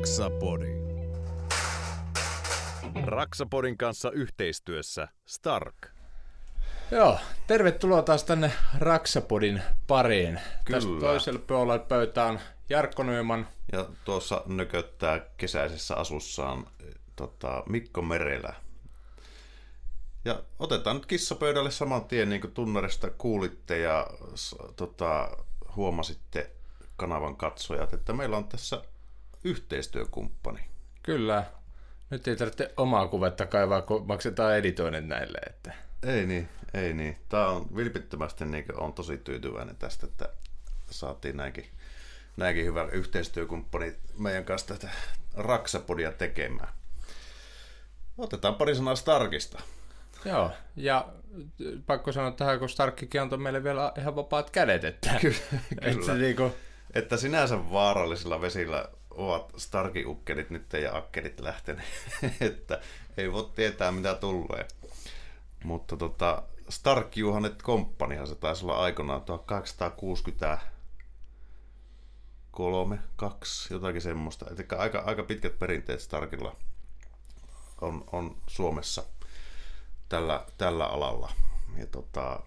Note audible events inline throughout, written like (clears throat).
Raksapodi. Raksapodin kanssa yhteistyössä Stark. Joo, tervetuloa taas tänne Raksapodin pariin. Kyllä. Tästä toiselle puolelle pöytään Jarkko Nyman. Ja tuossa nököttää kesäisessä asussaan eh, tota, Mikko Merelä. Ja otetaan nyt kissapöydälle saman tien, niin kuin tunnarista kuulitte ja tota, huomasitte kanavan katsojat, että meillä on tässä yhteistyökumppani. Kyllä, nyt ei tarvitse omaa kuvetta kaivaa, kun maksetaan editoinnit näille. Että... Ei niin, ei niin. Tämä on vilpittömästi niin on tosi tyytyväinen tästä, että saatiin näinkin, näinkin hyvä yhteistyökumppani meidän kanssa tätä Raksapodia tekemään. Otetaan pari sanaa Starkista. Joo, ja pakko sanoa tähän, kun Starkkikin antoi meille vielä ihan vapaat kädet, että, Kyllä, että se niinku, Että sinänsä vaarallisilla vesillä ovat Starkin ukkelit nyt ja akkelit lähteneet, (laughs) että ei voi tietää mitä tulee. Mutta tota, Stark Juhanet Komppanihan se taisi olla aikanaan 1863, 2, jotakin semmoista. Eli aika, aika pitkät perinteet Starkilla on, on Suomessa tällä, tällä alalla. Ja tota,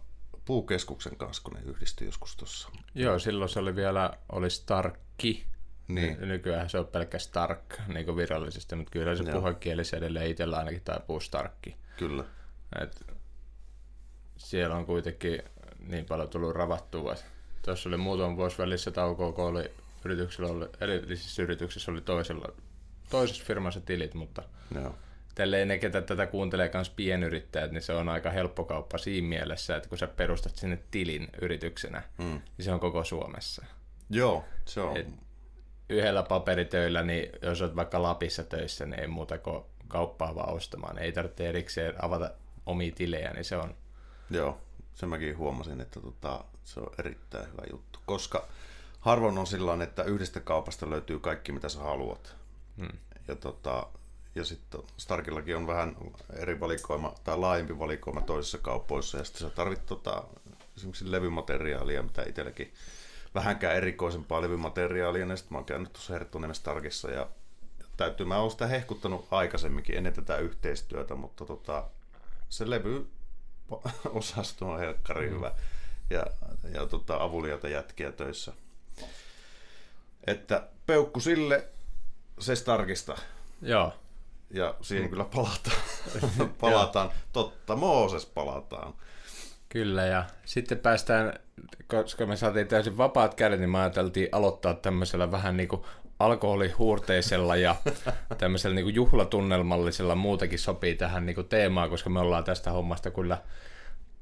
puukeskuksen kanssa, kun ne yhdistyi joskus tuossa joo, silloin se oli vielä, oli Starkki. Niin. Nykyään se on pelkkä Stark niin kuin virallisesti, mutta kyllä se Joo. puhekielessä edelleen itsellä ainakin taipuu Starkki. Kyllä. Et siellä on kuitenkin niin paljon tullut ravattua. Tuossa oli muutaman vuosi välissä taukoa, kun oli yrityksellä oli, edellisissä yrityksissä oli toisella, toisessa firmassa tilit, mutta Joo. tälleen ne, ketä tätä kuuntelee myös pienyrittäjät, niin se on aika helppo kauppa siinä mielessä, että kun sä perustat sinne tilin yrityksenä, mm. niin se on koko Suomessa. Joo, se on. Et- Yhdellä paperitöillä, niin jos olet vaikka Lapissa töissä, niin ei muuta kuin kauppaa vaan ostamaan. Ei tarvitse erikseen avata omia tilejä, niin se on Joo, sen mäkin huomasin, että tota, se on erittäin hyvä juttu. Koska harvoin on sillä että yhdestä kaupasta löytyy kaikki, mitä sä haluat. Hmm. Ja, tota, ja sitten Starkillakin on vähän eri valikoima tai laajempi valikoima toisissa kaupoissa. Ja sitten sä tarvit tota, esimerkiksi levymateriaalia, mitä itselläkin vähänkään erikoisempaa levymateriaalia. Ja sitten mä oon käynyt tuossa Herttuniemen Starkissa ja täytyy, mä oon sitä hehkuttanut aikaisemminkin ennen tätä yhteistyötä, mutta tota, se levy (laughs) osasto on helkkari hyvä ja, ja tota, avulijoita jätkiä töissä. Että peukku sille se Starkista Joo, ja siihen kyllä palataan. (laughs) palataan. Totta, Mooses palataan. Kyllä. Ja sitten päästään, koska me saatiin täysin vapaat kädet, niin me ajateltiin aloittaa tämmöisellä vähän niin kuin alkoholihuurteisella ja (laughs) tämmöisellä niin kuin juhlatunnelmallisella muutenkin sopii tähän niin kuin teemaan, koska me ollaan tästä hommasta kyllä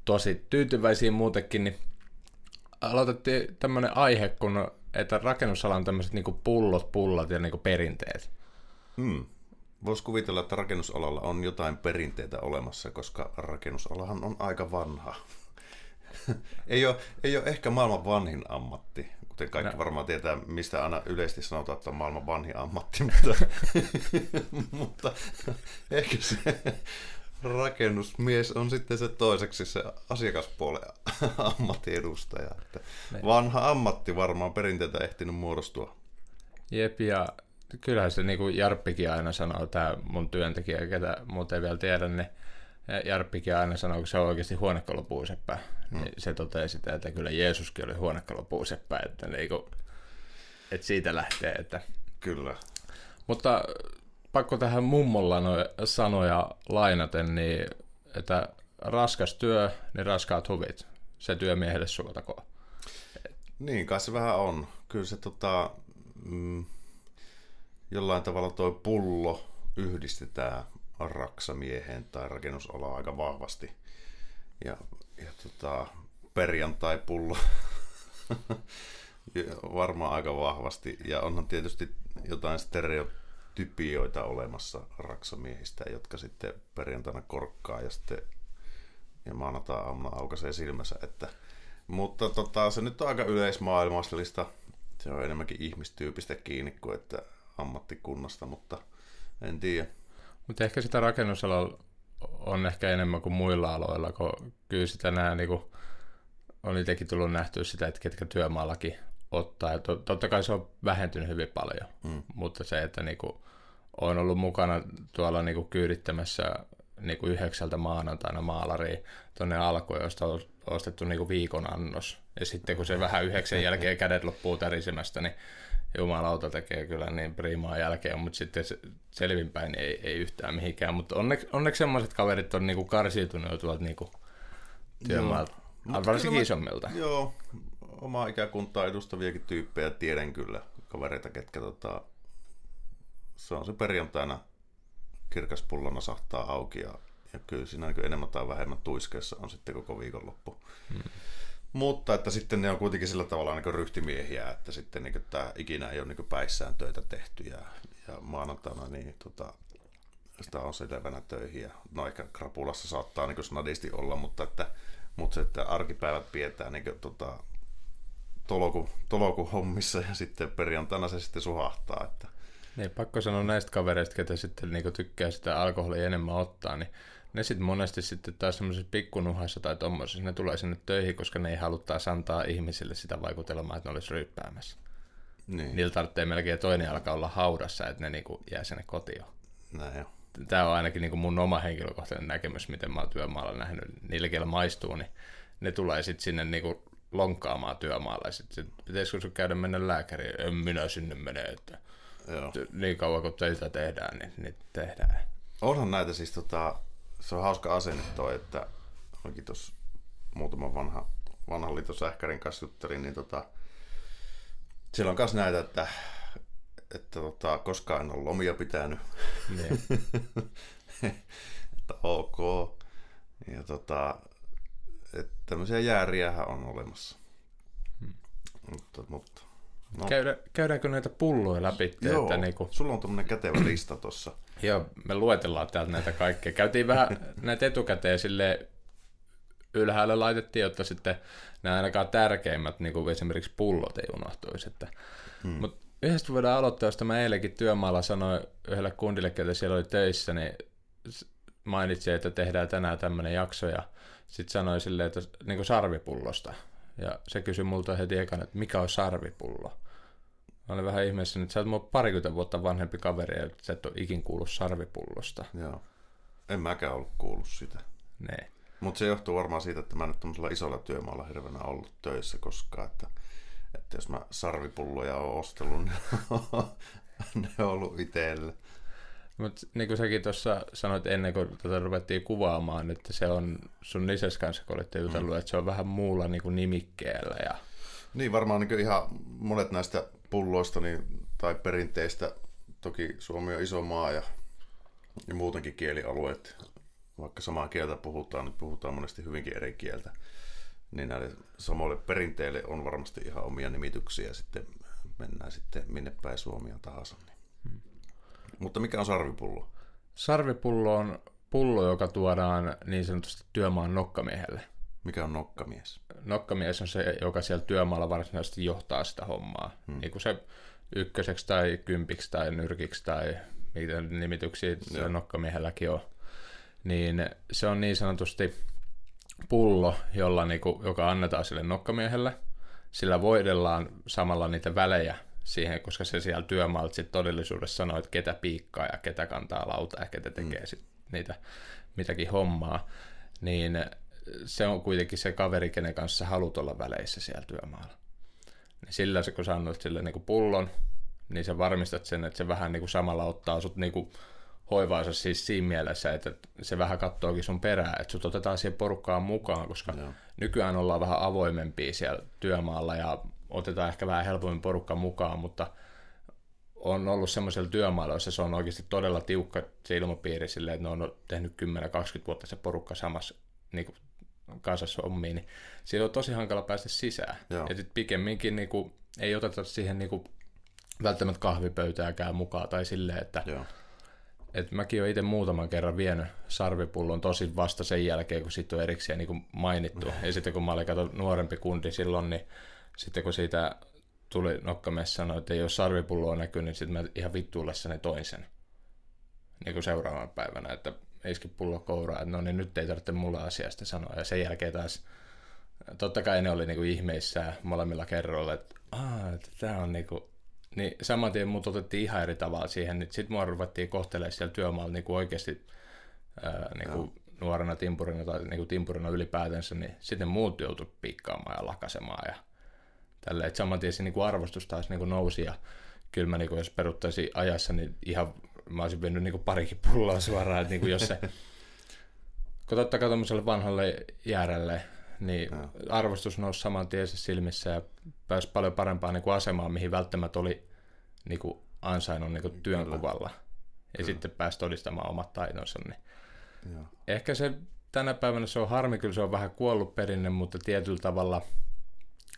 tosi tyytyväisiä muutenkin, niin aloitettiin tämmöinen aihe, kun että rakennusala on tämmöiset niin kuin pullot, pullat ja niin kuin perinteet. Hmm. Voisi kuvitella, että rakennusalalla on jotain perinteitä olemassa, koska rakennusalahan on aika vanha. Ei, ole, ei ole ehkä maailman vanhin ammatti, kuten kaikki No. varmaan tietää, mistä aina yleisesti sanotaan, että on maailman vanhin ammatti, (laughs) mutta, mutta ehkä se rakennusmies on sitten se toiseksi se asiakaspuolen ammattiedustaja. Että vanha ammatti varmaan perinteitä ehtinyt muodostua. Jep, ja kyllähän se niin kuin Jarppikin aina sanoo, tämä mun työntekijä, ketä muuten ei vielä tiedä, niin Jarppikin aina sanoo, kun se on oikeasti huonekalopuuseppä, hmm. Niin se toteaa sitä, että kyllä Jeesuskin oli huonekalopuuseppä, että, niin kuin, että siitä lähtee. Että. Kyllä. Mutta pakko tähän mummolla no, sanoja lainaten, niin että raskas työ, niin raskaat huvit, se työmiehelle suotakoon. Niin, kai se vähän on. Kyllä se tota, mm, jollain tavalla tuo pullo yhdistetään raksamieheen tai rakennusalaan aika vahvasti. Ja, ja tota, perjantai-pullo Ja varmaan aika vahvasti. Ja onhan tietysti jotain stereotypioita olemassa raksamiehistä, jotka sitten perjantaina korkkaa ja sitten ja maanantai aamuna aukaisee silmänsä. Että, mutta tota, se nyt on aika yleismaailmallista. Se on enemmänkin ihmistyypistä kiinni kuin että ammattikunnasta, mutta en tiedä. Mutta ehkä sitä rakennusalalla on ehkä enemmän kuin muilla aloilla, kun kyllä sitä nämä, niin kuin, on itsekin tullut nähtyä sitä, että ketkä työmaallakin ottaa. Ja to, totta kai se on vähentynyt hyvin paljon, mm. mutta se, että niinku, olen ollut mukana tuolla niinku kyydittämässä niinku yhdeksältä maanantaina maalariin tuonne alkuun, josta on ostettu niinku viikon annos. Ja sitten kun se vähän yhdeksän jälkeen kädet loppuu tärisemästä, niin jumalauta tekee kyllä niin primaa jälkeen, mutta sitten se, selvinpäin ei, ei yhtään mihinkään. Mutta onneksi, onneksi semmoiset kaverit on niinku karsiutunut tuolta niinku työmaalta, varsinkin mä, isommilta. Joo, omaa ikäkuntaa edustaviakin tyyppejä tiedän kyllä, kavereita, ketkä tota, se on se perjantaina kirkaspullona sahtaa auki ja, ja kyllä siinä niin enemmän tai vähemmän tuiskeessa on sitten koko viikonloppu. Hmm. Mutta että sitten ne on kuitenkin sillä tavalla niin ryhtimiehiä, että sitten niin tämä ikinä ei ole niin päissään töitä tehty ja, ja maanantaina niin tota, sitä on selvänä töihin ja no ehkä krapulassa saattaa niin snadisti olla, mutta että, mutta se, että arkipäivät pidetään niin tota, toloku, toloku hommissa ja sitten perjantaina se sitten suhahtaa. Että... Niin, pakko sanoa näistä kavereista, ketä sitten niin tykkää sitä alkoholia enemmän ottaa, niin ne sitten monesti sitten taas semmoisessa pikkunuhassa tai tuommoisessa, ne tulee sinne töihin, koska ne ei haluttaa antaa ihmisille sitä vaikutelmaa, että ne olisi ryyppäämässä. Niin. Niillä tarvitsee melkein toinen alkaa olla haudassa, että ne niinku jää sinne kotiin. Näin jo. Tämä on ainakin niinku mun oma henkilökohtainen näkemys, miten mä oon työmaalla nähnyt. Niillä, kielä maistuu, niin ne tulee sitten sinne niinku lonkkaamaan työmaalla. Sitten sit, pitäisikö sun käydä mennä lääkäriin? En minä sinne mene, että Joo. niin kauan kuin töitä tehdään, niin, niin tehdään. Onhan näitä siis tota, se on hauska asenne toi, että olikin tuossa muutama vanha, vanhan liitosähkärin kanssa juttelin, niin tota, siellä on myös näitä, että, että tota, koskaan en ole lomia pitänyt. Niin. (laughs) että ok. Ja tota, että tämmöisiä jääriähän on olemassa. Hmm. Mutta, mutta No. Käydä, käydäänkö näitä pulloja läpi? Joo, että niinku... sulla on tuommoinen kätevä lista tuossa. Joo, me luetellaan täältä näitä kaikkea. Käytiin vähän näitä etukäteen sille ylhäällä laitettiin, jotta sitten nämä ainakaan tärkeimmät, niin kuin esimerkiksi pullot ei unohtuisi. Että... Hmm. Mutta yhdestä voidaan aloittaa, josta mä eilenkin työmaalla sanoin yhdelle kundille, ketä siellä oli töissä, niin mainitsi, että tehdään tänään tämmöinen jakso, ja sitten sanoi silleen, että niin kuin sarvipullosta. Ja se kysyi multa heti ekana, että mikä on sarvipullo. Mä olin vähän ihmeessä, että sä oot mua parikymmentä vuotta vanhempi kaveri ja sä et ole ikin kuullut sarvipullosta. Joo. En mäkään ollut kuullut sitä. Nee. Mutta se johtuu varmaan siitä, että mä en ole isolla työmaalla hirveänä ollut töissä koskaan. Että, että jos mä sarvipulloja oon ostellut, niin (laughs) ne on ollut itselle. Mutta niin kuin säkin tuossa sanoit ennen kuin tätä ruvettiin kuvaamaan, että se on sun lisäs kanssa, kun olette jutellut, mm. että se on vähän muulla niin kuin nimikkeellä. Ja... Niin, varmaan niin ihan monet näistä pulloista niin, tai perinteistä, toki Suomi on iso maa ja, ja muutenkin kielialueet, vaikka samaa kieltä puhutaan, niin puhutaan monesti hyvinkin eri kieltä, niin näille samoille perinteille on varmasti ihan omia nimityksiä sitten mennään sitten minne päin Suomia tahansa. Niin. Mutta mikä on sarvipullo? Sarvipullo on pullo, joka tuodaan niin sanotusti työmaan nokkamiehelle. Mikä on nokkamies? Nokkamies on se, joka siellä työmaalla varsinaisesti johtaa sitä hommaa. Hmm. Niin kuin se ykköseksi tai kympiksi tai nyrkiksi tai mitä nimityksiä se nokkamiehelläkin on. Niin se on niin sanotusti pullo, jolla niinku, joka annetaan sille nokkamiehelle. Sillä voidellaan samalla niitä välejä siihen, koska se siellä työmaalta sit todellisuudessa sanoo, että ketä piikkaa ja ketä kantaa lauta ja ketä tekee mm. sit niitä mitäkin hommaa. Niin se on kuitenkin se kaveri, kenen kanssa haluat olla väleissä siellä työmaalla. Niin sillä se, kun sä annat sille niin kuin pullon, niin sä varmistat sen, että se vähän niin kuin samalla ottaa sut niin kuin hoivaansa siis siinä mielessä, että se vähän kattookin sun perää, että sut otetaan siihen porukkaan mukaan, koska Joo. nykyään ollaan vähän avoimempia siellä työmaalla ja otetaan ehkä vähän helpommin porukka mukaan, mutta on ollut semmoisella työmaalla, jossa se on oikeasti todella tiukka se ilmapiiri silleen, että ne on tehnyt 10-20 vuotta se porukka samassa niin kuin kanssa hommiin, niin siitä on tosi hankala päästä sisään. Joo. Ja sitten pikemminkin niin kuin, ei oteta siihen niin kuin, välttämättä kahvipöytääkään mukaan tai silleen, että Joo. Et mäkin olen itse muutaman kerran vienyt sarvipullon tosi vasta sen jälkeen, kun siitä on erikseen niin kuin mainittu. (laughs) Ja sitten kun mä olin kato nuorempi kundi silloin, niin sitten kun siitä tuli nokkamies sanoi, että ei ole sarvipulloa näkynyt, niin sitten mä ihan vittuillessani toin sen. Niin kuin seuraavan päivänä, että iski pullo kouraa, että no niin nyt ei tarvitse mulle asiasta sanoa. Ja sen jälkeen taas, totta kai ne oli niinku ihmeissään molemmilla kerroilla, että Aa, että tää on niinku, niin saman tien mut otettiin ihan eri tavalla siihen, niin sit mua ruvettiin kohtelemaan siellä työmaalla niinku oikeasti ää, niinku nuorena timpurina tai niinku timpurina ylipäätänsä, niin sitten muut joutui piikkaamaan ja lakasemaan ja tälleen, että saman tien se niinku arvostus taas niinku nousi ja kyllä mä niinku, jos peruttaisin ajassa, niin ihan mä olisin vienyt niinku parikin pulloa suoraan, että niinku jos se (laughs) kun totta kai tuommoiselle vanhalle jäärälle, niin Joo. arvostus nousi saman tien silmissä ja pääsi paljon parempaan niin kuin asemaan, mihin välttämättä oli niin kuin ansainnut niin kuin työnkuvalla. Ja sitten pääsi todistamaan omat taitonsa. Niin. Joo. Ehkä se tänä päivänä se on harmi, kyllä se on vähän kuollut perinne, mutta tietyllä tavalla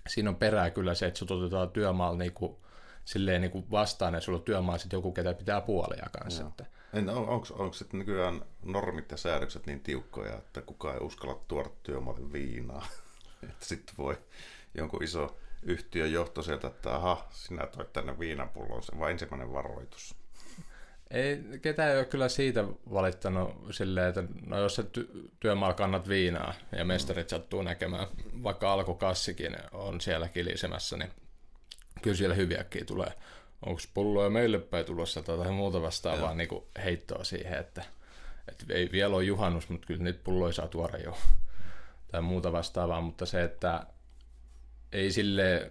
siinä on perää kyllä se, että sut otetaan työmaalla niin kuin, silleen niin kuin vastaan ja sulla on työmaalla sitten joku, ketä pitää puolia kanssa. Joo. Että, En, on, onko, onko sitten nykyään normit ja säädökset niin tiukkoja, että kukaan ei uskalla tuoda työmaalle viinaa? (laughs) että sitten voi jonkun iso yhtiön johto sieltä, että aha, sinä toit tänne viinapullon, se vaan ensimmäinen varoitus. Ei, ketään ei ole kyllä siitä valittanut silleen, että no jos sä ty- työmaalla kannat viinaa ja mestarit sattuu näkemään, vaikka alkukassikin on siellä kilisemässä, niin kyllä siellä hyviäkin tulee. Onko pulloja meille päin tulossa tai muuta vastaavaa niin heittoa siihen, että, että ei vielä ole juhannus, mutta kyllä niitä pulloja saa tuoda jo tai muuta vastaavaa, mutta se, että ei sille,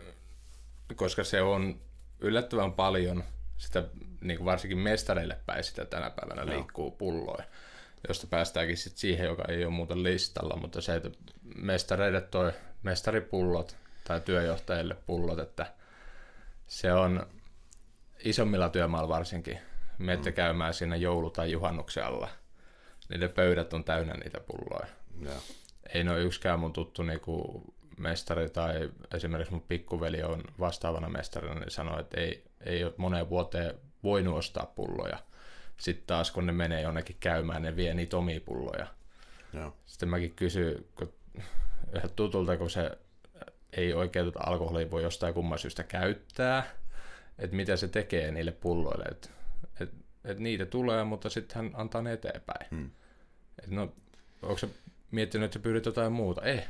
koska se on yllättävän paljon sitä, niin kuin varsinkin mestareille päin sitä tänä päivänä liikkuu pulloja, josta päästäänkin sitten siihen, joka ei ole muuten listalla, mutta se, että mestareille toi mestaripullot tai työjohtajille pullot, että se on isommilla työmailla varsinkin, menette mm. käymään siinä joulu- tai juhannuksen alla, ne pöydät on täynnä niitä pulloja Joo. ei ole yksikään mun tuttu niinku mestari tai esimerkiksi mun pikkuveli on vastaavana mestarina, niin sanoi, että ei, ei ole moneen vuoteen voinut ostaa pulloja. Sitten taas kun ne menee jonnekin käymään, ne vie niitä omia pulloja. Joo. Sitten mäkin kysyin kun yhdeltä tutulta, kun se ei oikein tuota alkoholia voi jostain kumman syystä käyttää, että mitä se tekee niille pulloille. Että et, et niitä tulee, mutta sitten hän antaa ne eteenpäin. Hmm. Et no, onko se miettinyt, että sä pyydät jotain muuta? Ei.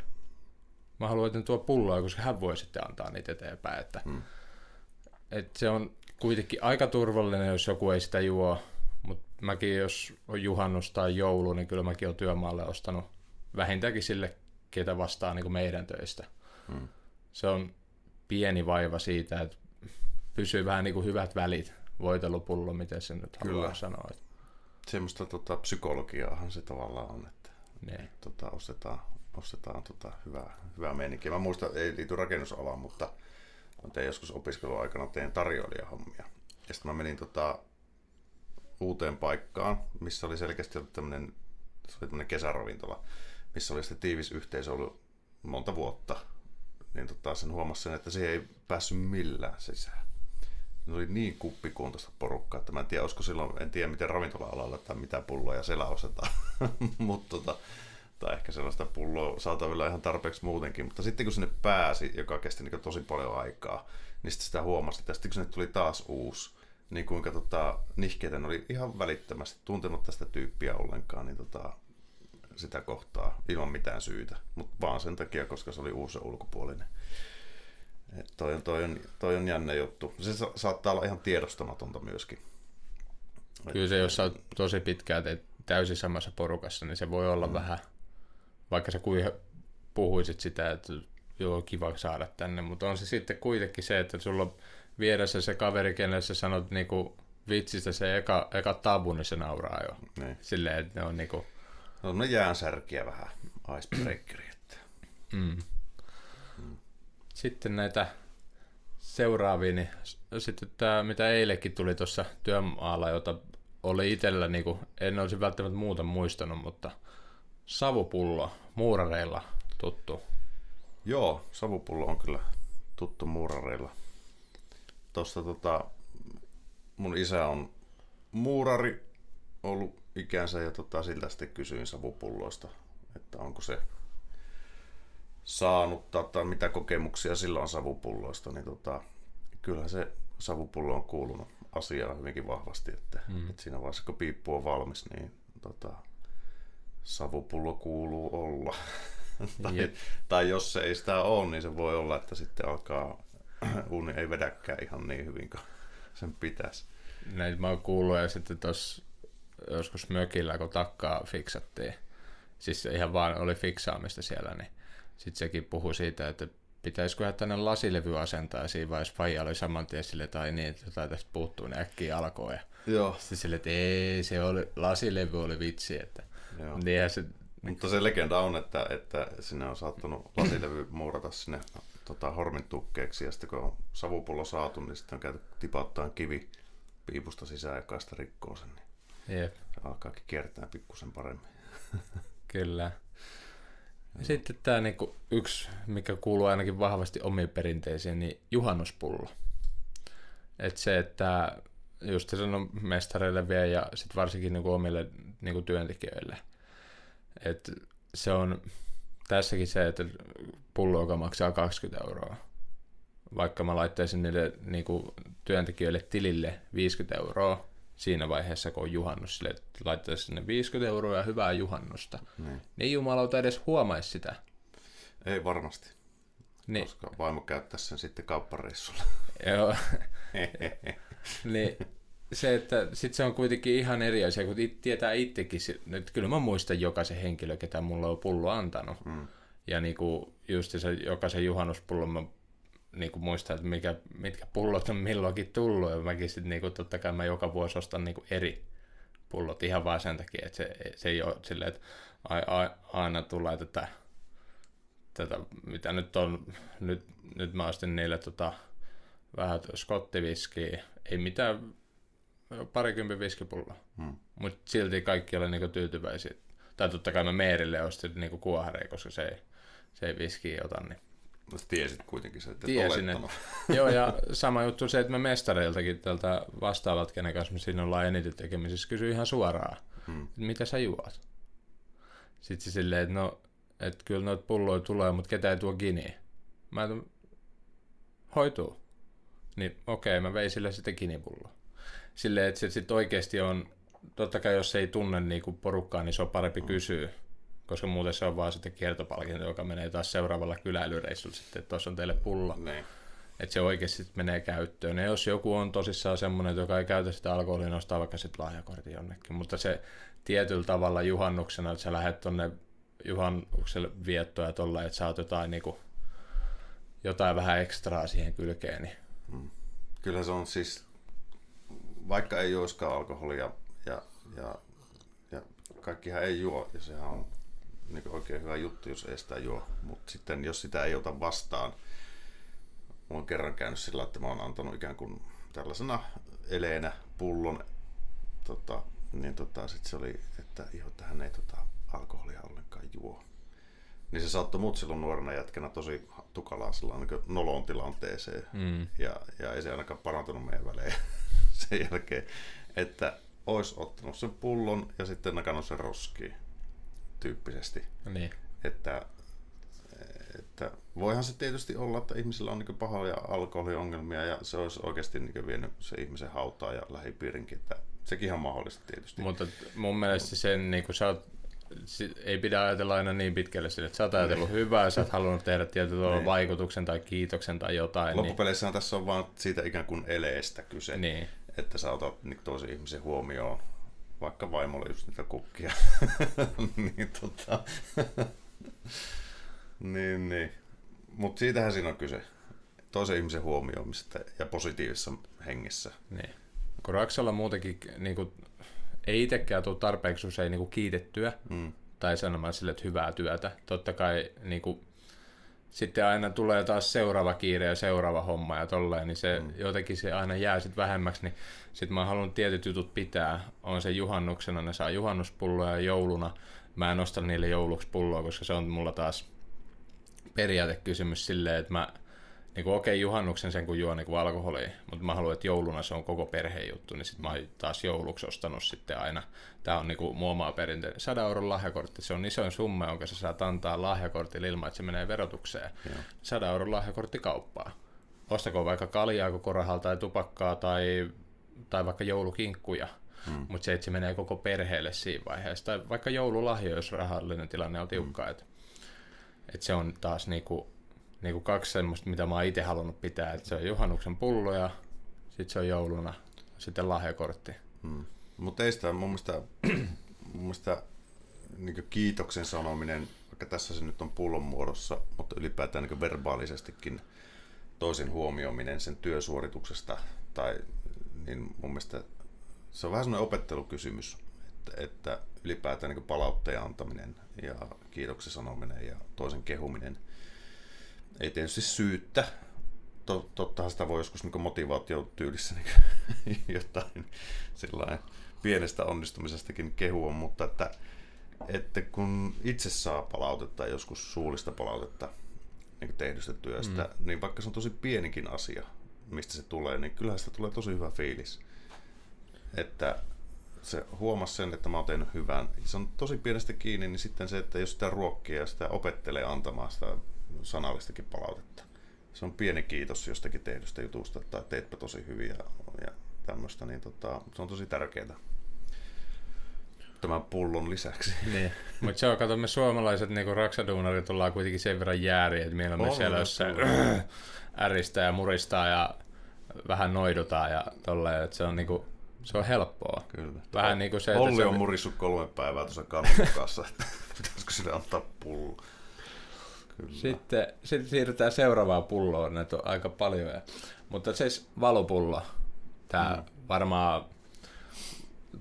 Mä haluan, että tuo pulloa, koska hän voi sitten antaa niitä eteenpäin. Että, Hmm. Et se on kuitenkin aika turvallinen, jos joku ei sitä juo. Mutta mäkin, jos on juhannus tai joulu, niin kyllä mäkin olen työmaalle ostanut vähintäänkin sille, ketä vastaa niin kuin meidän töistä. Hmm. Se on pieni vaiva siitä, että pysyy vähän niin kuin hyvät välit. Voitelupullo, miten se nyt haluaa Kyllä. sanoa. Että, Semmoista tota, psykologiaahan se tavallaan on, että niin. tota, ostetaan, ostetaan tota, hyvää, hyvää meininkiä. Mä muistan, ei liity rakennusalaan, mutta mä tein joskus opiskeluaikana tein tarjoilijahommia. Ja sitten mä menin tota, uuteen paikkaan, missä oli selkeästi ollut tämmöinen, se kesäravintola, missä oli sitten tiivis yhteisö ollut monta vuotta. Niin tota, sen huomasi sen, että se ei päässyt millään sisään. Se oli niin kuppikuntoista porukkaa, että mä en tiedä, olisiko silloin, en tiedä miten ravintola-alalla tai mitä pulloja siellä ostetaan, (laughs) mutta tota, tai ehkä sellaista pulloa saatavilla ihan tarpeeksi muutenkin, mutta sitten kun sinne pääsi, joka kesti niin tosi paljon aikaa, niin sitten sitä huomasi, että sitten kun sinne tuli taas uusi, niin kuinka tota, nihkeitä ne oli ihan välittömästi tuntenut tästä tyyppiä ollenkaan, niin tota, sitä kohtaa ilman mitään syytä, mutta vaan sen takia, koska se oli uusi ulkopuolinen. Et toi, on, toi, on, toi on jännä juttu. Se sa- saattaa olla ihan tiedostamatonta myöskin. Kyllä se, jos sä oot tosi pitkään teet täysin samassa porukassa, niin se voi olla mm. vähän, vaikka sä kuin puhuisit sitä, että joo, kiva saada tänne, mutta on se sitten kuitenkin se, että sulla on vieressä se kaveri, kenelle sä sanot niinku vitsistä se eka, eka tabu, niin se nauraa jo. Niin. Silleen, että ne on niinku, Se on jäänsärkiä vähän, icebreakeri. Että. mm. Sitten näitä seuraavia, niin sitten tämä, mitä eilekin tuli tuossa työmaalla, jota oli itsellä, niin kuin, en olisi välttämättä muuta muistanut, mutta savupullo muurareilla tuttu. Joo, savupullo on kyllä tuttu muurareilla. Tuossa tota, mun isä on muurari ollut ikänsä ja tota, siltä sitten kysyin savupulloista, että onko se saanut tai mitä kokemuksia sillä on savupulloista, niin tota, kyllähän se savupullo on kuulunut asiaan hyvinkin vahvasti, että, mm. että siinä vaiheessa kun piippu on valmis, niin tota, savupullo kuuluu olla. (laughs) tai, Jep. tai jos se ei sitä ole, niin se voi olla, että sitten alkaa (clears throat) uuni ei vedäkään ihan niin hyvin kuin sen pitäisi. Näitä mä oon kuullut ja sitten tuossa joskus mökillä, kun takkaa fiksattiin, siis ihan vaan oli fiksaamista siellä, niin sitten sekin puhui siitä, että pitäisikö tänne lasilevy asentaa, ja siinä vaiheessa faija oli saman tien sille, tai niin, että jotain tästä puuttuu, niin äkkiä alkoi. Ja Joo. sitten sille, että ei, se oli, lasilevy oli vitsi, että Joo. niinhän se, Mutta se legenda on, että, että sinne on saattanut lasilevy muurata sinne tota, hormin tukkeeksi, ja sitten kun on savupullo saatu, niin sitten on käyty tipauttaa kivi piipusta sisään ja kaista rikkoo sen, niin jep, se alkaakin kiertää pikkusen paremmin. (laughs) kyllä. Ja sitten tämä niinku yksi, mikä kuuluu ainakin vahvasti omiin perinteisiin, niin juhannuspullo. Et se, että just sanon mestareille vielä ja sitten varsinkin niinku omille niinku työntekijöille. Et se on tässäkin se, että pullo, joka maksaa 20 euroa. Vaikka mä laittaisin niille niinku, työntekijöille tilille 50 euroa siinä vaiheessa, kun on juhannus, sille, että laittaisin sinne 50 euroa ja hyvää juhannusta. Niin. Niin jumalauta edes huomaisi sitä. Ei varmasti, Niin, koska vaimo käyttäisi sen sitten kauppareissulla. joo. (laughs) niin se, että sit se on kuitenkin ihan eri asia, kun it, tietää itsekin, nyt kyllä mä muistan jokaisen henkilö, ketä mulla on pullo antanut. Mm. Ja niinku just se jokaisen juhannuspullon mä niinku muistan, että mikä, mitkä pullot on milloinkin tullut. Ja mäkin sit niinku, totta kai mä joka vuosi ostan niinku eri pullot ihan vaan sen takia, että se, se ei ole silleen, että ai, ai, aina tulee tätä, tätä, mitä nyt on, nyt, nyt mä ostin niille tota, vähän skottiviskiä, ei mitään parikymmentä viskipulloa, Mm. mutta silti kaikki oli niinku tyytyväisiä. Tai totta kai mä Meerille ostin niinku kuohareen, koska se ei, se ei viskiä ota, niin No, tiesit kuitenkin se, että et Tiesin, olettanut. (laughs) Joo, ja sama juttu se, että me mestareiltakin tältä vastaavat, kenen kanssa me siinä ollaan eniten tekemisissä, kysyi ihan suoraan, Mm. että mitä sä juot? Sitten se silleen, että no, että kyllä noita pulloja tulee, mutta ketä ei tuo giniä. Mä että hoituu. Niin okei, mä vein sille sitten kinipullo. Silleen, että se sitten oikeasti on, totta kai jos ei tunne niinku porukkaa, niin se on parempi kysyä. Koska muuten se on vaan sitten kiertopalkinto, joka menee taas seuraavalla kyläilyreissulla sitten, että tuossa on teille pullo Niin. että se oikeasti menee käyttöön. Ja jos joku on tosissaan semmoinen, joka ei käytä sitä alkoholia, niin ostaa vaikka sitten lahjakortin jonnekin. Mutta se tietyllä tavalla juhannuksena, että sä lähdet tonne juhannukselle viettoa ja tolla, että saat jotain, niinku, jotain vähän ekstraa siihen kylkeen, niin Kyllä se on siis, vaikka ei juoskaan alkoholia ja, ja, ja kaikkihan ei juo, ja sehän on niin oikein hyvä juttu, jos ei sitä juo. Mutta sitten jos sitä ei ota vastaan, Mulla on kerran käynyt sillä, että mä oon antanut ikään kuin tällaisena eleenä pullon, tota, niin tota, sit se oli, että iho, että hän ei tota, alkoholia ollenkaan juo. Niin se saattoi mut silloin nuorena jätkänä tosi tukalaan sellainen niin nolon tilanteeseen. Mm. Ja, ja ei se ainakaan parantunut meidän välein (laughs) sen jälkeen, että ois ottanut sen pullon ja sitten nakannut sen roskiin tyyppisesti. niin. Että, että voihan se tietysti olla, että ihmisillä on niin pahoja alkoholiongelmia ja se olisi oikeasti niin vienyt se ihmisen hautaa ja lähipiirinkin. Että sekin on mahdollista tietysti. Mutta mun mielestä sen, niin kuin sä oot, ei pidä ajatella aina niin pitkälle sille, että sä oot ajatellut hyvää, sä oot halunnut tehdä tavalla Niin. vaikutuksen tai kiitoksen tai jotain. Niin, Loppupeleissähän tässä on vaan siitä ikään kuin eleestä kyse, niin. että sä otat niin toisen ihmisen huomioon, vaikka vaimolle just niitä kukkia. (laughs) niin tota... niin, niin. Mutta siitähän siinä on kyse. Toisen ihmisen huomioimista ja positiivisessa hengessä. Niin. Kun Raksalla muutenkin niin kuin, ei itsekään tule tarpeeksi usein niin kuin kiitettyä Mm. tai sanomaan sille, että hyvää työtä. Totta kai niin kuin, sitten aina tulee taas seuraava kiire ja seuraava homma ja tolleen, niin se mm. jotenkin se aina jää sitten vähemmäksi, niin sitten mä halunnut tietyt jutut pitää. On se juhannuksena, ne saa juhannuspulloja ja jouluna. Mä en osta niille jouluksi pulloa, koska se on mulla taas periaatekysymys silleen, että mä niin kuin okei, juhannuksen sen kun juo niin kuin alkoholia, mutta mä haluan, että jouluna se on koko perheen juttu, niin sitten mä oon taas jouluksi ostanut sitten aina. Tämä on niin kuin mun omaa perinteinen. 100 euron lahjakortti, se on isoin summa, jonka sä saat antaa lahjakortilla ilman, että se menee verotukseen. Joo. 100 euron lahjakortti kauppaa. Ostako vaikka kaljaa koko rahalla tai tupakkaa tai, tai vaikka joulukinkkuja. Hmm. Mutta se, että se menee koko perheelle siinä vaiheessa. Tai vaikka joululahjo, jos rahallinen tilanne on tiukka. Hmm. Et, et se on taas niinku, niinku kaksi semmoista, mitä mä oon itse halunnut pitää. Et se on juhannuksen pullo ja sitten se on jouluna sitten lahjakortti. Mm. Mutta ei sitä mun mielestä, mun mielestä niin kiitoksen sanominen, vaikka tässä se nyt on pullon muodossa, mutta ylipäätään niin verbaalisestikin toisen huomioiminen sen työsuorituksesta, tai niin mun mielestä se on vähän sellainen opettelukysymys, että, että ylipäätään niin palautteen antaminen ja kiitoksen sanominen ja toisen kehuminen ei tietysti syyttä. Tottahan sitä voi joskus niin motivaatiotyylissä niin (laughs) jotain sellainen pienestä onnistumisestakin kehua, mutta että, että kun itse saa palautetta, joskus suullista palautetta niin tehdystä työstä, mm. niin vaikka se on tosi pienikin asia, mistä se tulee, niin kyllähän sitä tulee tosi hyvä fiilis. Että se huomasi sen, että mä oon tehnyt hyvän. Se on tosi pienestä kiinni, niin sitten se, että jos sitä ruokkii ja sitä opettelee antamaan sitä sanallistakin palautetta. Se on pieni kiitos jostakin tehdystä jutusta, että teetpä tosi hyvin ja, ja tämmöistä, niin tota, se on tosi tärkeää tämän pullon lisäksi. Niin. Mutta se on, kato, me suomalaiset niin raksaduunarit ollaan kuitenkin sen verran jääri, että meillä on siellä jossain (clears throat) äristää ja muristaa ja vähän noidutaan ja tolleen, että se on niinku, se on helppoa. Kyllä. Vähän niin kuin se, Olli on se... murissut kolme päivää tuossa kannun kanssa, että (laughs) pitäisikö sille antaa pullo. Kyllä. Sitten, sitten siirrytään seuraavaan pulloon, näitä on aika paljon. Ja, mutta siis valopullo, tämä mm. varmaan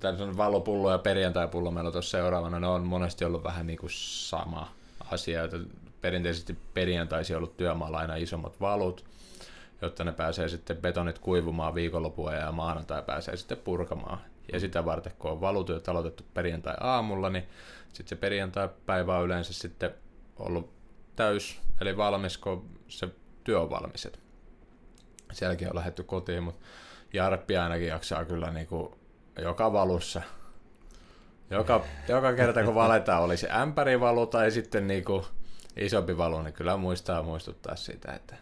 tämä on valopullo ja perjantaipullo meillä on tuossa seuraavana, ne on monesti ollut vähän niin kuin sama asia. Että perinteisesti perjantaisin ollut työmaalla aina isommat valut, jotta ne pääsee sitten betonit kuivumaan viikonlopua ja maanantai pääsee sitten purkamaan. Ja sitä varten, kun on valutyöt aloitettu perjantai-aamulla, niin sitten se perjantai-päivä on yleensä sitten ollut täys, eli valmis, kun se työ on valmis. Sielläkin on lähetty kotiin, mutta Jarppi ainakin jaksaa kyllä niin kuin joka valussa. Joka, joka kerta kun valetaan, oli se ämpärivalu tai sitten niin kuin isompi valu, niin kyllä muistaa muistuttaa sitä, että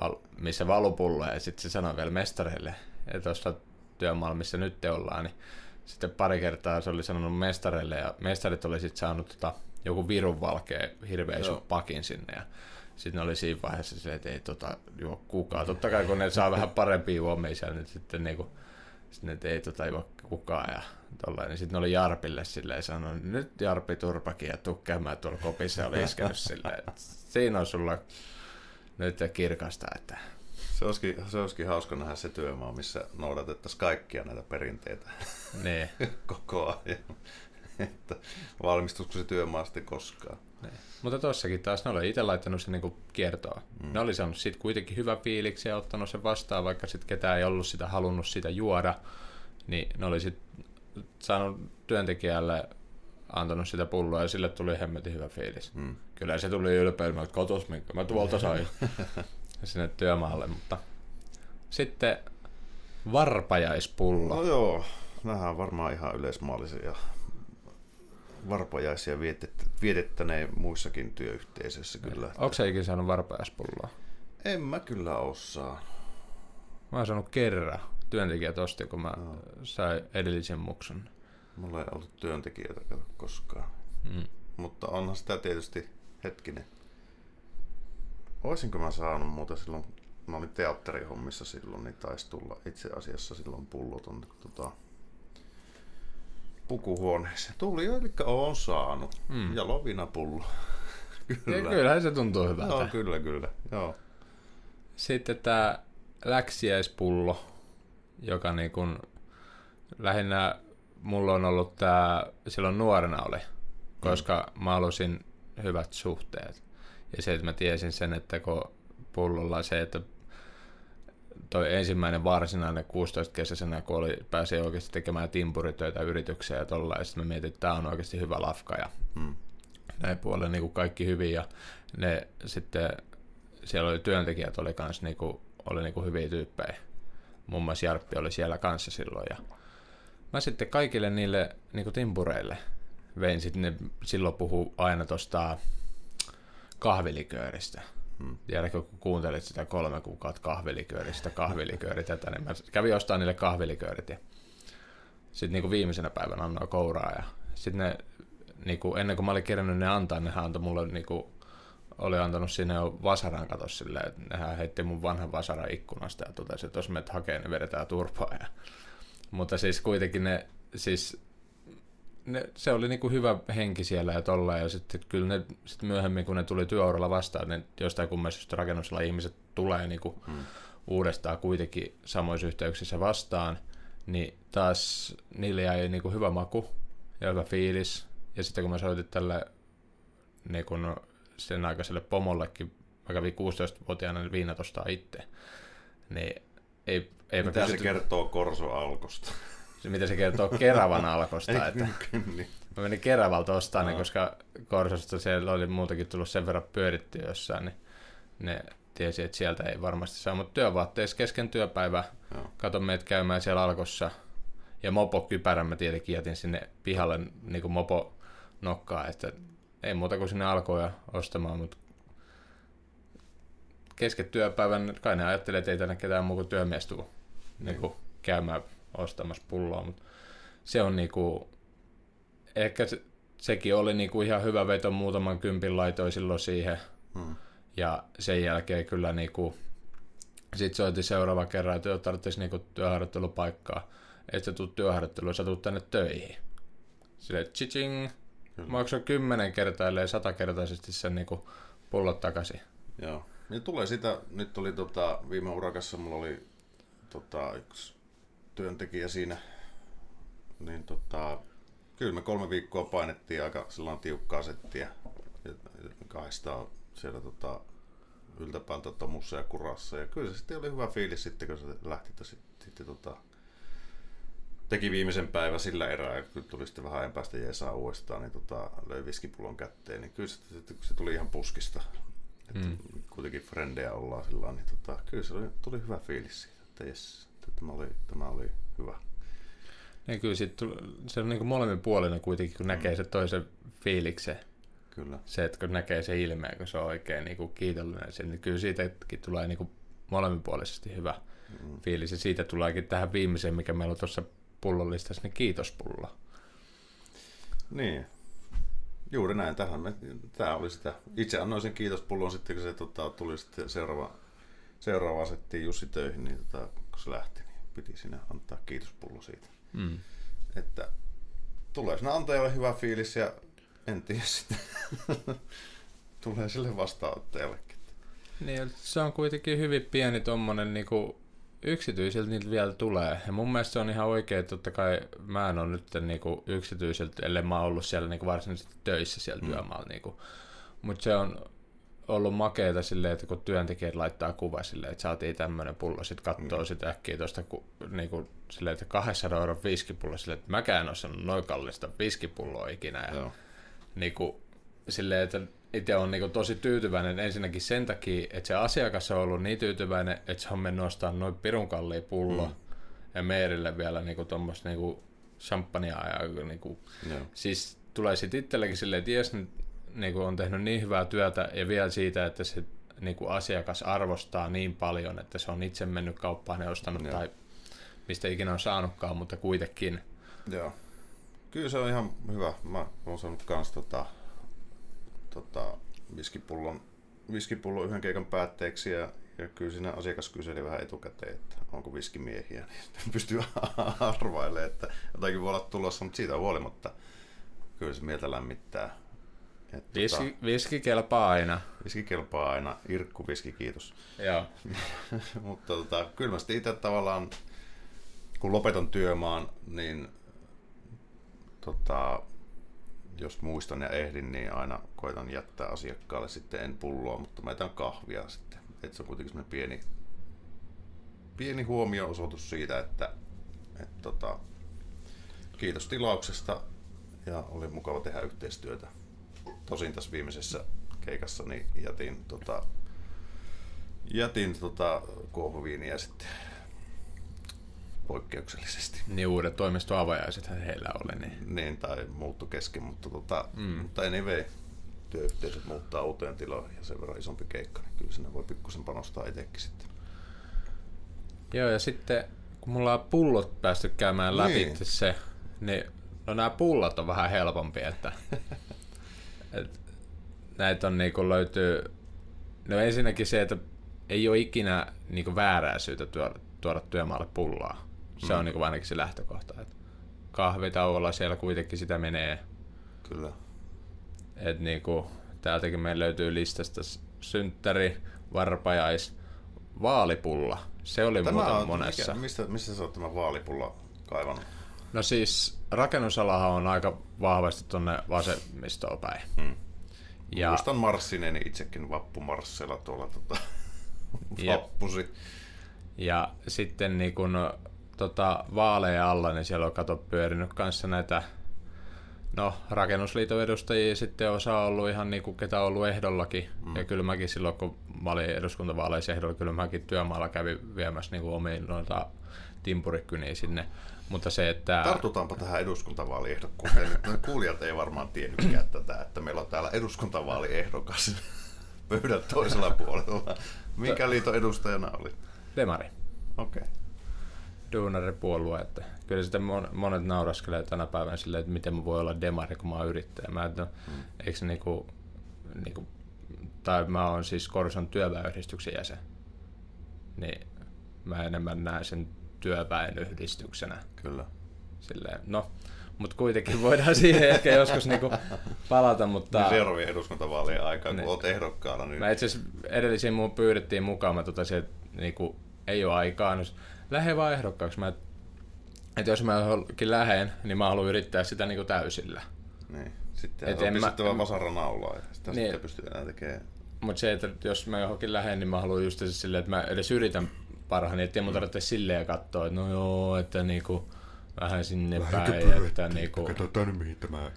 val, missä valupullo ja sitten se sanoi vielä mestareille, että tuossa työmaalla, missä nyt te ollaan, niin sitten pari kertaa se oli sanonut mestareille ja mestarit oli sitten saanut tota, joku virun valkea hirveä iso pakin sinne ja sitten oli siinä vaiheessa se, että ei tota, juo kukaan. Totta kai kun ne saa (laughs) vähän parempia juomisia, niin sitten niinku, sitten että ei tota juo kukaan ja tollain. Niin sitten ne oli Jarpille silleen sanonut, nyt Jarpi Turpakin ja tuu käymään tuolla kopissa oli iskenyt silleen, että siinä on sulla nyt kirkasta, että se olisikin, se olisikin hauska nähdä se työmaa, missä noudatettaisiin kaikkia näitä perinteitä niin. (laughs) koko ajan. (laughs) Että valmistuisiko se työmaa sitten koskaan. Niin. Mutta tossakin taas ne oli itse laittanut sen niin kiertoa. Mm. Ne oli saanut siitä kuitenkin hyvä fiiliksi ja ottanut sen vastaan, vaikka sitten ketään ei ollut sitä halunnut sitä juoda. Niin ne oli sitten saanut työntekijälle antanut sitä pulloa ja sille tuli hemmetin hyvä fiilis. Mm. Kyllä se tuli ylpeilmään, että katos minkä mä tuolta (laughs) sain sinne työmaalle, mutta sitten varpajaispullo. No joo, nämä on varmaan ihan yleismaallisia varpajaisia vietettäneen muissakin työyhteisöissä kyllä. Onko se ikinä saanut varpajaispulloa? En mä kyllä osaa. Mä oon saanut kerran. Työntekijät osti, kun mä no. sain edellisen muksun. Mulla ei ollut työntekijöitä koskaan. Mm. Mutta onhan sitä tietysti hetkinen. Oisinko mä saanut muuta silloin, mä olin teatterihommissa silloin, niin taisi tulla itse asiassa silloin pullot on tota, pukuhuoneeseen. Tuli jo, eli on saanut. Mm. Ja lovinapullo. (laughs) kyllä. Ja kyllähän se tuntuu hyvältä. Joo, kyllä, kyllä. Joo. Sitten tämä läksiäispullo, joka niin kun lähinnä mulla on ollut tämä, silloin nuorena oli, koska mm. mä halusin hyvät suhteet. Ja se, että mä tiesin sen, että kun pullolla se, että toi ensimmäinen varsinainen 16-kesäisenä, kun oli, pääsi oikeasti tekemään timpuritöitä yrityksiä ja tolla, ja sitten mä mietin, että tämä on oikeasti hyvä lafka ja hmm. näin puolella niin kuin kaikki hyvin ja ne sitten, siellä oli työntekijät oli kans niin kuin, oli niin kuin hyviä tyyppejä. Muun muassa Jarppi oli siellä kanssa silloin ja mä sitten kaikille niille niin kuin timpureille vein sitten, ne silloin puhuu aina tuosta kahvilikööristä. Tiedätkö, kun kuuntelit sitä kolme kuukautta kahvilikööristä, kahvilikööri tätä, niin mä kävin ostaa niille kahviliköörit ja sitten niin viimeisenä päivänä annoin kouraa ja sitten ne, niin kuin, ennen kuin mä olin kerännyt ne antaa, ne antoi mulle kuin, oli antanut sinne jo vasaran katos silleen, että nehän heitti mun vanhan vasaran ikkunasta ja totesi, että jos menet hakee, niin vedetään turpaa. Ja, mutta siis kuitenkin ne, siis ne, se oli niinku hyvä henki siellä ja tolla, ja sitten kyllä ne sit myöhemmin, kun ne tuli työuralla vastaan, niin jostain kummasta rakennusella ihmiset tulee niinku hmm. uudestaan kuitenkin samoissa yhteyksissä vastaan, niin taas niille jäi niinku hyvä maku ja hyvä fiilis, ja sitten kun mä soitin tälle niin kun sen aikaiselle pomollekin, mä kävin 16-vuotiaana viinatostaa itse, niin ei, ei Mitä se kertoo Korso alkosta? Se, mitä se kertoo Keravan alkosta, että niin. mä menin Keravalta ostamaan, niin, koska Korsosta siellä oli muutakin tullut sen verran pyöritty jossain, niin ne tiesi, että sieltä ei varmasti saa, mutta työvaatteessa kesken työpäivä Joo. katon meitä käymään siellä alkossa, ja mopo-kypärän mä tietenkin jätin sinne pihalle niin kuin mopo nokkaa, että ei muuta kuin sinne alkoja ostamaan, mutta kesken työpäivän kai ne ajattelee, että ei tänne ketään muu kuin työmies tuu niin kuin käymään ostamassa pulloa, mutta se on niinku, ehkä se, sekin oli niinku ihan hyvä veto, muutaman kympin laitoi silloin siihen, hmm. ja sen jälkeen kyllä niinku, sitten soitin seuraava kerran, että tarvitsisi niinku työharjoittelupaikkaa, että sä tuut työharjoitteluun, sä tuut tänne töihin. Silleen, chiching, maksoi kymmenen kertaa, ellei satakertaisesti sen niinku pullot takaisin. Joo. Niin tulee sitä, nyt oli tota, viime urakassa, mulla oli tota, yksi työntekijä siinä, niin tota, kyllä me kolme viikkoa painettiin aika sellainen tiukkaa settiä. Kahdestaan siellä tota, yltäpäältä tomussa ja kurassa. Ja kyllä se sitten oli hyvä fiilis sitten, kun se lähti sitten, sitten tota, teki viimeisen päivän sillä erää ja kyllä tuli sitten vähän ajan päästä jeesaa uudestaan, niin tota, löi viskipullon kätteen, niin kyllä se, se, se tuli ihan puskista. Että mm. Kuitenkin frendejä ollaan sillä niin tota, kyllä se oli, tuli hyvä fiilis siitä, että jes, tämä oli, tämä oli hyvä. Niin kyllä sit, se on niin molemmin puolina kuitenkin, kun mm. näkee se toisen fiiliksen. Kyllä. Se, että kun näkee se ilmeen, kun se on oikein niin kuin kiitollinen, sen, niin kyllä siitäkin tulee niin kuin molemminpuolisesti hyvä mm. fiilis. Ja siitä tuleekin tähän viimeiseen, mikä meillä on tuossa pullollistassa, niin kiitospullo. Niin, Juuri näin. Tähän me, tämä oli sitä. Itse annoin sen kiitospullon sitten, kun se tota, tuli sitten seuraava, seuraava asettiin Jussi töihin, niin tota, se lähti, niin piti sinne antaa kiitospullo siitä. Mm. Että tulee sinne antajalle hyvä fiilis ja en tiedä sitten. (laughs) tulee sille vastaanottajallekin. Niin, se on kuitenkin hyvin pieni tuommoinen niinku yksityisiltä niitä vielä tulee. Ja mun mielestä se on ihan oikein, että totta kai mä en ole nyt niinku yksityiseltä, ellei mä ollut siellä niinku varsinaisesti töissä siellä mm. työmaalla. Niinku. Mutta se on ollut makeeta silleen, että kun työntekijät laittaa kuva silleen, että saatiin tämmöinen pullo, sitten katsoo mm. sitä äkkiä tuosta niinku, silleen, että 200 euron viskipullo, silleen, että mäkään en ole sanonut noin kallista viskipulloa ikinä. Ja, Joo. niinku, silleen, että itse on niin tosi tyytyväinen ensinnäkin sen takia, että se asiakas on ollut niin tyytyväinen, että se on mennyt ostamaan noin pirun kallia pullo mm. ja Meerille vielä niin tuommoista niin champagnea. Ja, niin kuin, siis tulee sitten itsellekin silleen, että jes, niin kuin on tehnyt niin hyvää työtä ja vielä siitä, että se niin kuin asiakas arvostaa niin paljon, että se on itse mennyt kauppaan ja ostanut Joo. tai mistä ikinä on saanutkaan, mutta kuitenkin. Joo. Kyllä se on ihan hyvä. Mä oon saanut kans tota, tota, viskipullon, viskipullon yhden keikan päätteeksi ja, ja kyllä siinä asiakas kyseli vähän etukäteen, että onko viskimiehiä, niin pystyy (laughs) arvailemaan, että jotakin voi olla tulossa, mutta siitä huolimatta kyllä se mieltä lämmittää. Et, viski, tota, viski kelpaa aina. Viski kelpaa aina. Irkku viski, kiitos. Joo. (laughs) mutta tota, kyllä mä sitten itse tavallaan, kun lopetan työmaan, niin tota, jos muistan ja ehdin, niin aina koitan jättää asiakkaalle sitten en pulloa, mutta mä jätän kahvia sitten. Et se on kuitenkin semmoinen pieni, pieni huomio-osoitus siitä, että et tota, kiitos tilauksesta ja oli mukava tehdä yhteistyötä. Tosin tässä viimeisessä keikassa niin jätin, tota, jätin tota, kuohuviiniä sitten poikkeuksellisesti. Niin uudet toimistoavajaiset heillä oli. Niin, niin tai muuttu kesken, mutta, tota, mm. mutta anyway, työyhteisöt muuttaa uuteen tilaan ja sen verran isompi keikka, niin kyllä sinne voi pikkusen panostaa itsekin sitten. Joo, ja sitten kun mulla on pullot päästy käymään läpi niin. se, niin no nämä pullot on vähän helpompi, että (laughs) et, näitä on niinku löytyy... No ensinnäkin se, että ei ole ikinä niinku väärää syytä tuoda, tuoda työmaalle pullaa. Se mm. on niinku ainakin se lähtökohta. Että kahvitauolla siellä kuitenkin sitä menee. Kyllä. Et niinku, täältäkin meillä löytyy listasta synttäri, varpajais, vaalipulla. Se oli Tämä muuten on, monessa. Mikä, mistä, mistä sä oot tämän vaalipulla kaivannut? No siis rakennusalahan on aika vahvasti tuonne vasemmistoon päin. Hmm. Ja, Muistan marssineeni itsekin vappumarsseilla tuolla tota, (laughs) Jep. vappusi. ja sitten niin kun, tota, vaaleja alla, niin siellä on kato pyörinyt kanssa näitä No, rakennusliiton edustajia sitten osa on ollut ihan niin kuin ketä on ollut ehdollakin. Mm. Ja kyllä mäkin silloin, kun mä olin eduskuntavaaleissa ehdolla, kyllä mäkin työmaalla kävin viemässä niin kuin omiin noita timpurikkyniä sinne. Mutta se, että... Tartutaanpa tähän eduskuntavaaliehdokkuuteen. Nyt kuulijat ei varmaan tiennytkään tätä, että meillä on täällä eduskuntavaaliehdokas (laughs) pöydän toisella puolella. Minkä liiton edustajana oli? Demari. Okei. Okay. duunaripuolue, että kyllä sitä mon- monet nauraskelee tänä päivänä silleen, että miten mä voi olla demari, kun mä oon yrittäjä. Mä, että, mm. eikö niinku, niinku, tai mä oon siis Korson työväenyhdistyksen jäsen, niin mä enemmän näen sen työväenyhdistyksenä. Kyllä. Silleen, no, mutta kuitenkin voidaan siihen ehkä joskus niinku palata, mutta... Niin seuraavien eduskuntavaalien aikaan, kun Niin. olet ehdokkaana, niin Mä itse asiassa edellisiin mun pyydettiin mukaan, mä totesin, että niinku, ei ole aikaa. No, lähde vaan ehdokkaaksi. Mä, että jos mä johonkin lähden, niin mä haluan yrittää sitä niinku täysillä. Niin. Sitten Et on mä- pistettävä vasara naulaa ja sitä Niin. sitten pystyy enää tekemään. Mutta se, että jos mä johonkin lähden, niin mä haluan just se silleen, että mä edes yritän parhaani, ettei mun tarvitse silleen katsoa, että no joo, että niinku, vähän sinne päin, että niinku, Katsotaan nyt mihin tämä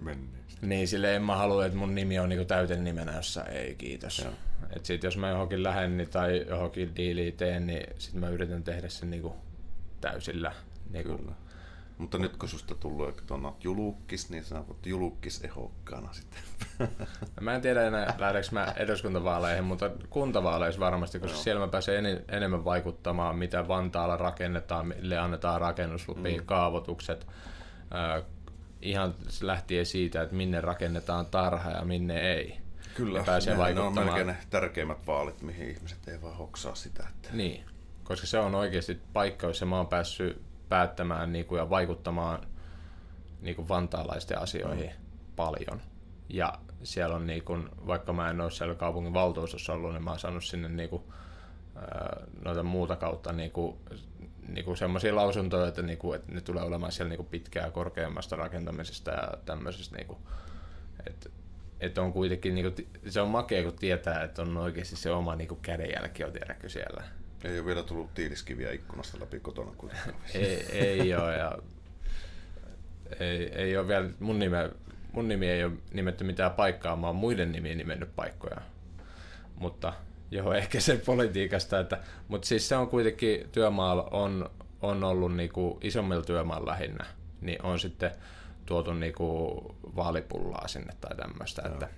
menee. niin silleen en mä halua, että mun nimi on niinku täyten nimenä jossain, ei kiitos. Joo. Et sit jos mä johonkin lähden niin, tai johonkin diiliin teen, niin sit mä yritän tehdä sen niinku täysillä. Niinku, Kyllä. Mutta nyt kun susta tullut että on julukkis, niin sä oot julukkis ehokkaana sitten. (laughs) Mä en tiedä enää lähdekö mä eduskuntavaaleihin, mutta kuntavaaleissa varmasti, koska Joo. siellä mä pääsen enemmän vaikuttamaan, mitä Vantaalla rakennetaan, mille annetaan rakennuslupia, mm. kaavoitukset. Äh, ihan lähtien siitä, että minne rakennetaan tarha ja minne ei. Kyllä, Ja pääsee ne, ne on vaikuttamaan. melkein ne tärkeimmät vaalit, mihin ihmiset ei vaan hoksaa sitä. Että... Niin, koska se on oikeasti paikka, jossa mä oon päässyt päättämään niin kuin, ja vaikuttamaan niin kuin vantaalaisten asioihin mm. paljon. Ja siellä on, niin kuin, vaikka mä en ole siellä kaupungin valtuustossa ollut, niin mä oon saanut sinne niin kuin, ää, noita muuta kautta niin kuin, niin kuin semmoisia lausuntoja, että, niin kuin, että ne tulee olemaan siellä niin kuin pitkää korkeammasta rakentamisesta ja tämmöisestä. Niin kuin, että, että on kuitenkin, niin kuin, se on makea, kun tietää, että on oikeasti se oma niin kuin kädenjälki on tiedäkö siellä. Ei ole vielä tullut tiiliskiviä ikkunasta läpi kotona kuitenkaan. (laughs) ei, ei ole ja ei, ei ole vielä, mun, nime, mun nimi ei ole nimetty mitään paikkaa, mä oon muiden nimiin nimennyt paikkoja. Mutta joo, ehkä se politiikasta, että, mutta siis se on kuitenkin työmaalla on, on ollut niinku isommilla työmaalla lähinnä, niin on sitten tuotu niinku vaalipullaa sinne tai tämmöistä, että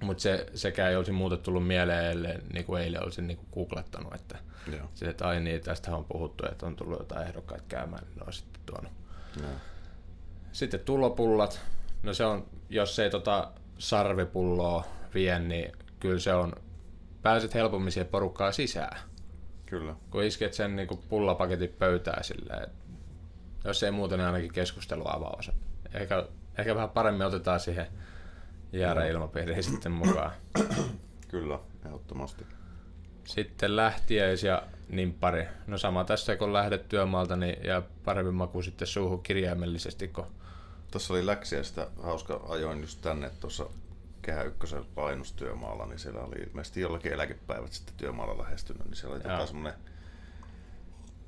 mutta se, sekään ei olisi muuten tullut mieleen, ellei niin kuin eilen olisin niin kuin googlettanut, että Joo. sille, että ai niin, tästä on puhuttu, että on tullut jotain ehdokkaita käymään, niin ne on sitten tuonut. Joo. Sitten tulopullat, no se on, jos ei tota sarvipulloa vie, niin kyllä se on, pääset helpommin siihen porukkaan sisään, Kyllä. kun isket sen niin kuin pullapaketin pöytään silleen, että jos ei muuten, niin ainakin keskustelu avaus. Ehkä, ehkä vähän paremmin otetaan siihen jääräilmapiiriin sitten mukaan. Kyllä, ehdottomasti. Sitten lähtiäis ja nimppari. No sama tässä, kun lähdet työmaalta, niin jää paremmin maku sitten suuhun kirjaimellisesti, kun Tuossa oli läksiäistä hauska ajoin just tänne tuossa Kehä Ykkösen lainustyömaalla, niin siellä oli ilmeisesti jollakin eläkepäivät sitten työmaalla lähestynyt, niin siellä oli tota semmoinen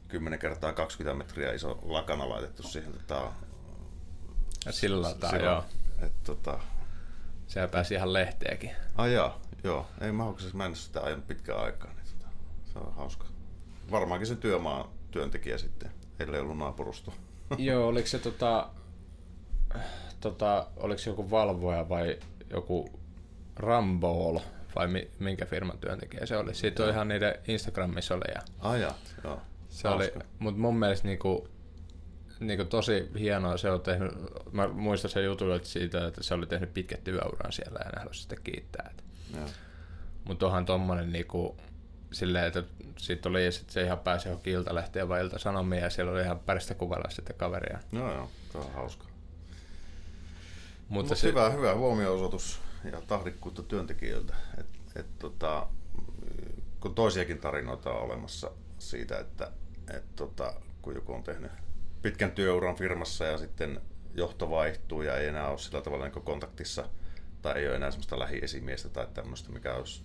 10 kertaa 20 metriä iso lakana laitettu siihen tota, sillä silloin, joo. Et, tota, Sehän pääsi ihan lehteäkin. ai jaa, joo, ei mä huokasin, mä en sitä ajanut pitkään aikaa, niin tota, se on hauska. Varmaankin se työmaa työntekijä sitten, ellei ollut naapurusto. (laughs) joo, oliko se tota, tota, oliko se joku valvoja vai joku Rambool vai mi, minkä firman työntekijä se oli. Siitä on ihan niiden Instagramissa oli ja jaa, joo. se Hauska. oli, mutta mun mielestä niinku, niin tosi hienoa. Se on tehnyt, mä muistan sen jutun että siitä, että se oli tehnyt pitkät työuran siellä ja halusi sitä kiittää. Mutta onhan tommonen niinku, silleen, että sitten oli, sit se ihan pääsi johonkin iltalehteen vai iltasanomiin ja siellä oli ihan päristä kuvalla sitten kaveria. Joo, joo, se on hauska. Mutta Mut se, hyvä, hyvä huomioosoitus ja tahdikkuutta työntekijöiltä. Et, et, tota, kun toisiakin tarinoita on olemassa siitä, että et, tota, kun joku on tehnyt pitkän työuran firmassa ja sitten johto vaihtuu ja ei enää ole sillä tavalla niin kontaktissa tai ei ole enää sellaista lähiesimiestä tai tämmöistä, mikä olisi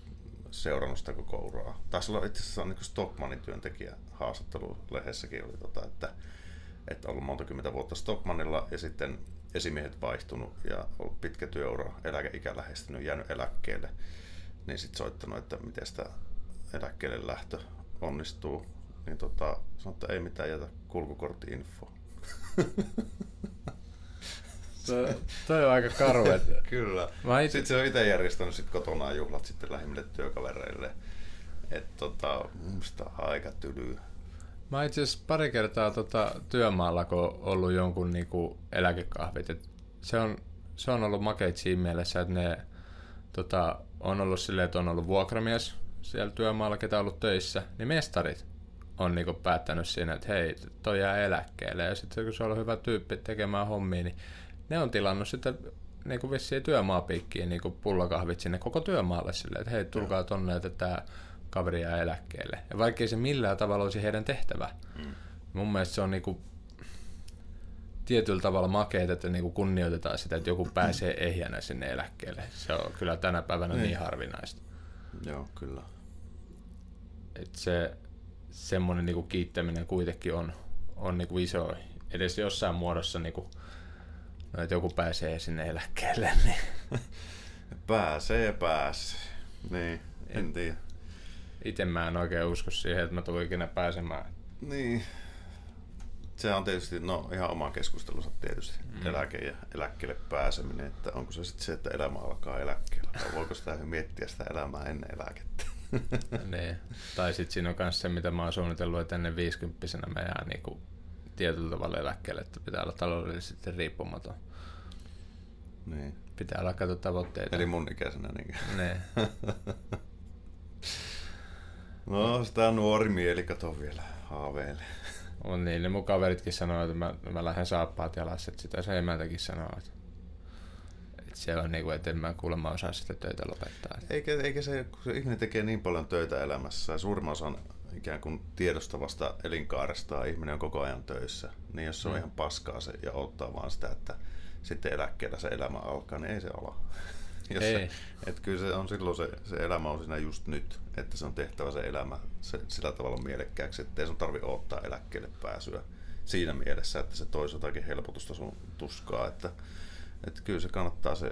seurannut sitä koko uraa. Taisi olla itse asiassa niin Stockmanin työntekijä haastattelu lehdessäkin oli, tota, että, että ollut monta kymmentä vuotta Stockmanilla ja sitten esimiehet vaihtunut ja ollut pitkä työura, eläkeikä lähestynyt, jäänyt eläkkeelle, niin sitten soittanut, että miten sitä eläkkeelle lähtö onnistuu, niin tota, sanoi, että ei mitään jätä kulkukortti-info. (laughs) toi, on aika karu. (laughs) Kyllä. Mä itse... Sitten se on itse järjestänyt sit kotonaan juhlat sitten lähimmille työkavereille. Että tota, musta aika tylyä. Mä itse asiassa pari kertaa tota, työmaalla, kun on ollut jonkun niinku, eläkekahvit. Et se, on, se on ollut makeit siinä mielessä, että ne tota, on ollut silleen, että on ollut vuokramies siellä työmaalla, ketä on ollut töissä, niin mestarit on niinku päättänyt siinä, että hei, toi jää eläkkeelle. Ja sitten kun se on ollut hyvä tyyppi tekemään hommia, niin ne on tilannut sitten niin kuin vissiin työmaapiikkiin niin kuin pullakahvit sinne koko työmaalle silleen, että hei, tulkaa tonne, että tämä kaveri jää eläkkeelle. Ja vaikkei se millään tavalla olisi heidän tehtävä. Mm. Mun mielestä se on niin kuin tietyllä tavalla makeet, että niin kuin kunnioitetaan sitä, että joku pääsee (clears throat) ehjänä sinne eläkkeelle. Se on kyllä tänä päivänä niin, niin harvinaista. Joo, kyllä. Et se semmoinen niin kuin kiittäminen kuitenkin on, on niin kuin iso, edes jossain muodossa niin kuin No, että joku pääsee sinne eläkkeelle, (laughs) niin... Pääsee pääsee. Niin, en, en tiedä. Itse mä en oikein usko siihen, että mä tulen ikinä pääsemään. Niin. Se on tietysti, no ihan oma keskustelunsa tietysti, mm. eläke ja eläkkeelle pääseminen, että onko se sitten se, että elämä alkaa eläkkeellä, vai voiko sitä miettiä sitä elämää ennen eläkettä? (laughs) niin. Tai sitten siinä on myös se, mitä mä oon suunnitellut, että ennen 50 mä jään niinku tietyllä tavalla eläkkeelle, että pitää olla taloudellisesti riippumaton. Niin. Pitää olla katsoa tavoitteita. Eli mun ikäisenä. Niin. Ne. (laughs) no, sitä nuori mieli kato vielä haaveille. On niin, ne mun kaveritkin sanoo, että mä, mä lähden saappaat jalassa, että sitä se emäntäkin sanoo, että se on niin kuin, että en mä kuulemma osaa sitä töitä lopettaa. Eikä, eikä se, kun se ihminen tekee niin paljon töitä elämässä ja suurimman osan ikään kuin tiedostavasta elinkaaresta ihminen on koko ajan töissä, niin jos se on mm. ihan paskaa se ja ottaa vaan sitä, että sitten eläkkeellä se elämä alkaa, niin ei se ala. (laughs) Jos ei. Se, että kyllä se on silloin se, se elämä on siinä just nyt, että se on tehtävä se elämä se, sillä tavalla mielekkääksi, että ei sun tarvi odottaa eläkkeelle pääsyä siinä mielessä, että se toisi jotakin helpotusta sun tuskaa, että, että kyllä se kannattaa se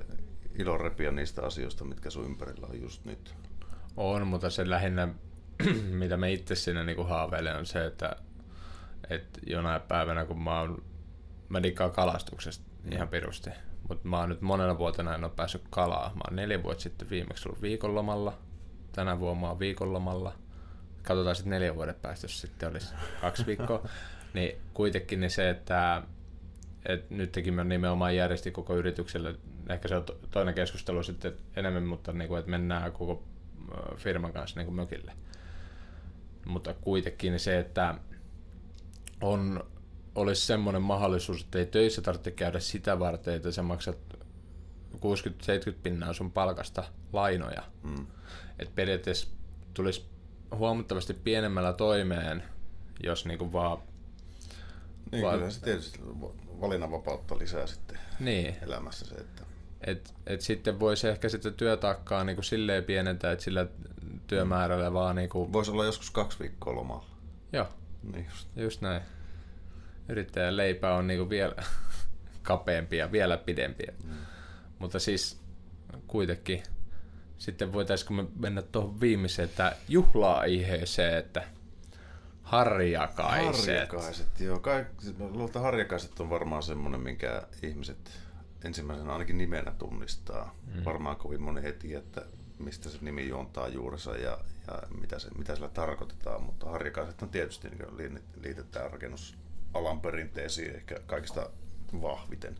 ilo repiä niistä asioista, mitkä sun ympärillä on just nyt. On, mutta se lähinnä (clears throat) mitä me itse siinä niinku haaveilen, on se, että, että jonain päivänä, kun mä oon, mä dikkaan kalastuksesta mm. ihan pirusti, mutta mä oon nyt monena vuotena en ole päässyt kalaa. Mä oon neljä vuotta sitten viimeksi ollut viikonlomalla, tänä vuonna mä oon viikonlomalla. Katsotaan sitten neljä vuoden päästä, jos sitten olisi kaksi viikkoa. (laughs) niin kuitenkin niin se, että et nytkin mä nimenomaan järjestin koko yritykselle, ehkä se on toinen keskustelu sitten enemmän, mutta niin kuin, että mennään koko firman kanssa niin kuin mökille mutta kuitenkin se, että on, olisi semmoinen mahdollisuus, että ei töissä tarvitse käydä sitä varten, että sä maksat 60-70 pinnaa sun palkasta lainoja. Mm. Että periaatteessa tulisi huomattavasti pienemmällä toimeen, jos niinku vaan... Niin, vaan, kyllä se tietysti valinnanvapautta lisää sitten niin. elämässä se, että... Et, et sitten voisi ehkä sitä työtaakkaa niinku silleen pienentää, että sillä työmäärällä, vaan niinku... Voisi olla joskus kaksi viikkoa lomalla. Joo, niin just. just näin. Yrittäjän leipä on niinku vielä (laughs) kapeampi ja vielä pidempi. Mm. Mutta siis kuitenkin sitten voitaisiinko me mennä tuohon viimeiseen, että juhla-aiheeseen, että harjakaiset. Harjakaiset, joo. Kaikki, luulen, harjakaiset on varmaan semmoinen, minkä ihmiset ensimmäisenä ainakin nimenä tunnistaa. Mm. Varmaan kovin moni heti, että mistä se nimi juontaa juurensa ja, ja mitä, se, mitä sillä tarkoitetaan, mutta harjakaiset on tietysti niin liitetään rakennus, alan perinteisiin ehkä kaikista vahviten.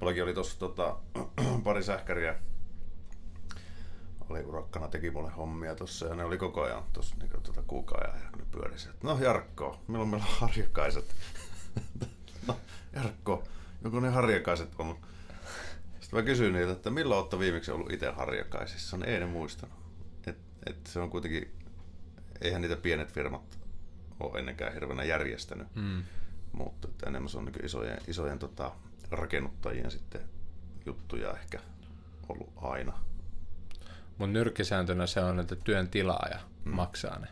Mullakin oli tuossa tota, (clears throat) pari sähkäriä, oli urakkana, teki mulle hommia tuossa ja ne oli koko ajan tuossa niin tuota kuukauden ja ne pyörisi. No Jarkko, milloin meillä on harjakaiset? (laughs) no Jarkko, joku ne harjakaiset on. Sitten mä kysyin niiltä, että milloin olette viimeksi ollut itse harjakaisissa, niin ei ne muistanut. Et, et se on kuitenkin, eihän niitä pienet firmat ole ennenkään hirveänä järjestänyt. Mm. Mutta että enemmän se on niin isojen, isojen tota, rakennuttajien sitten juttuja ehkä ollut aina. Mutta nyrkkisääntönä se on, että työn tilaaja mm. maksaa ne.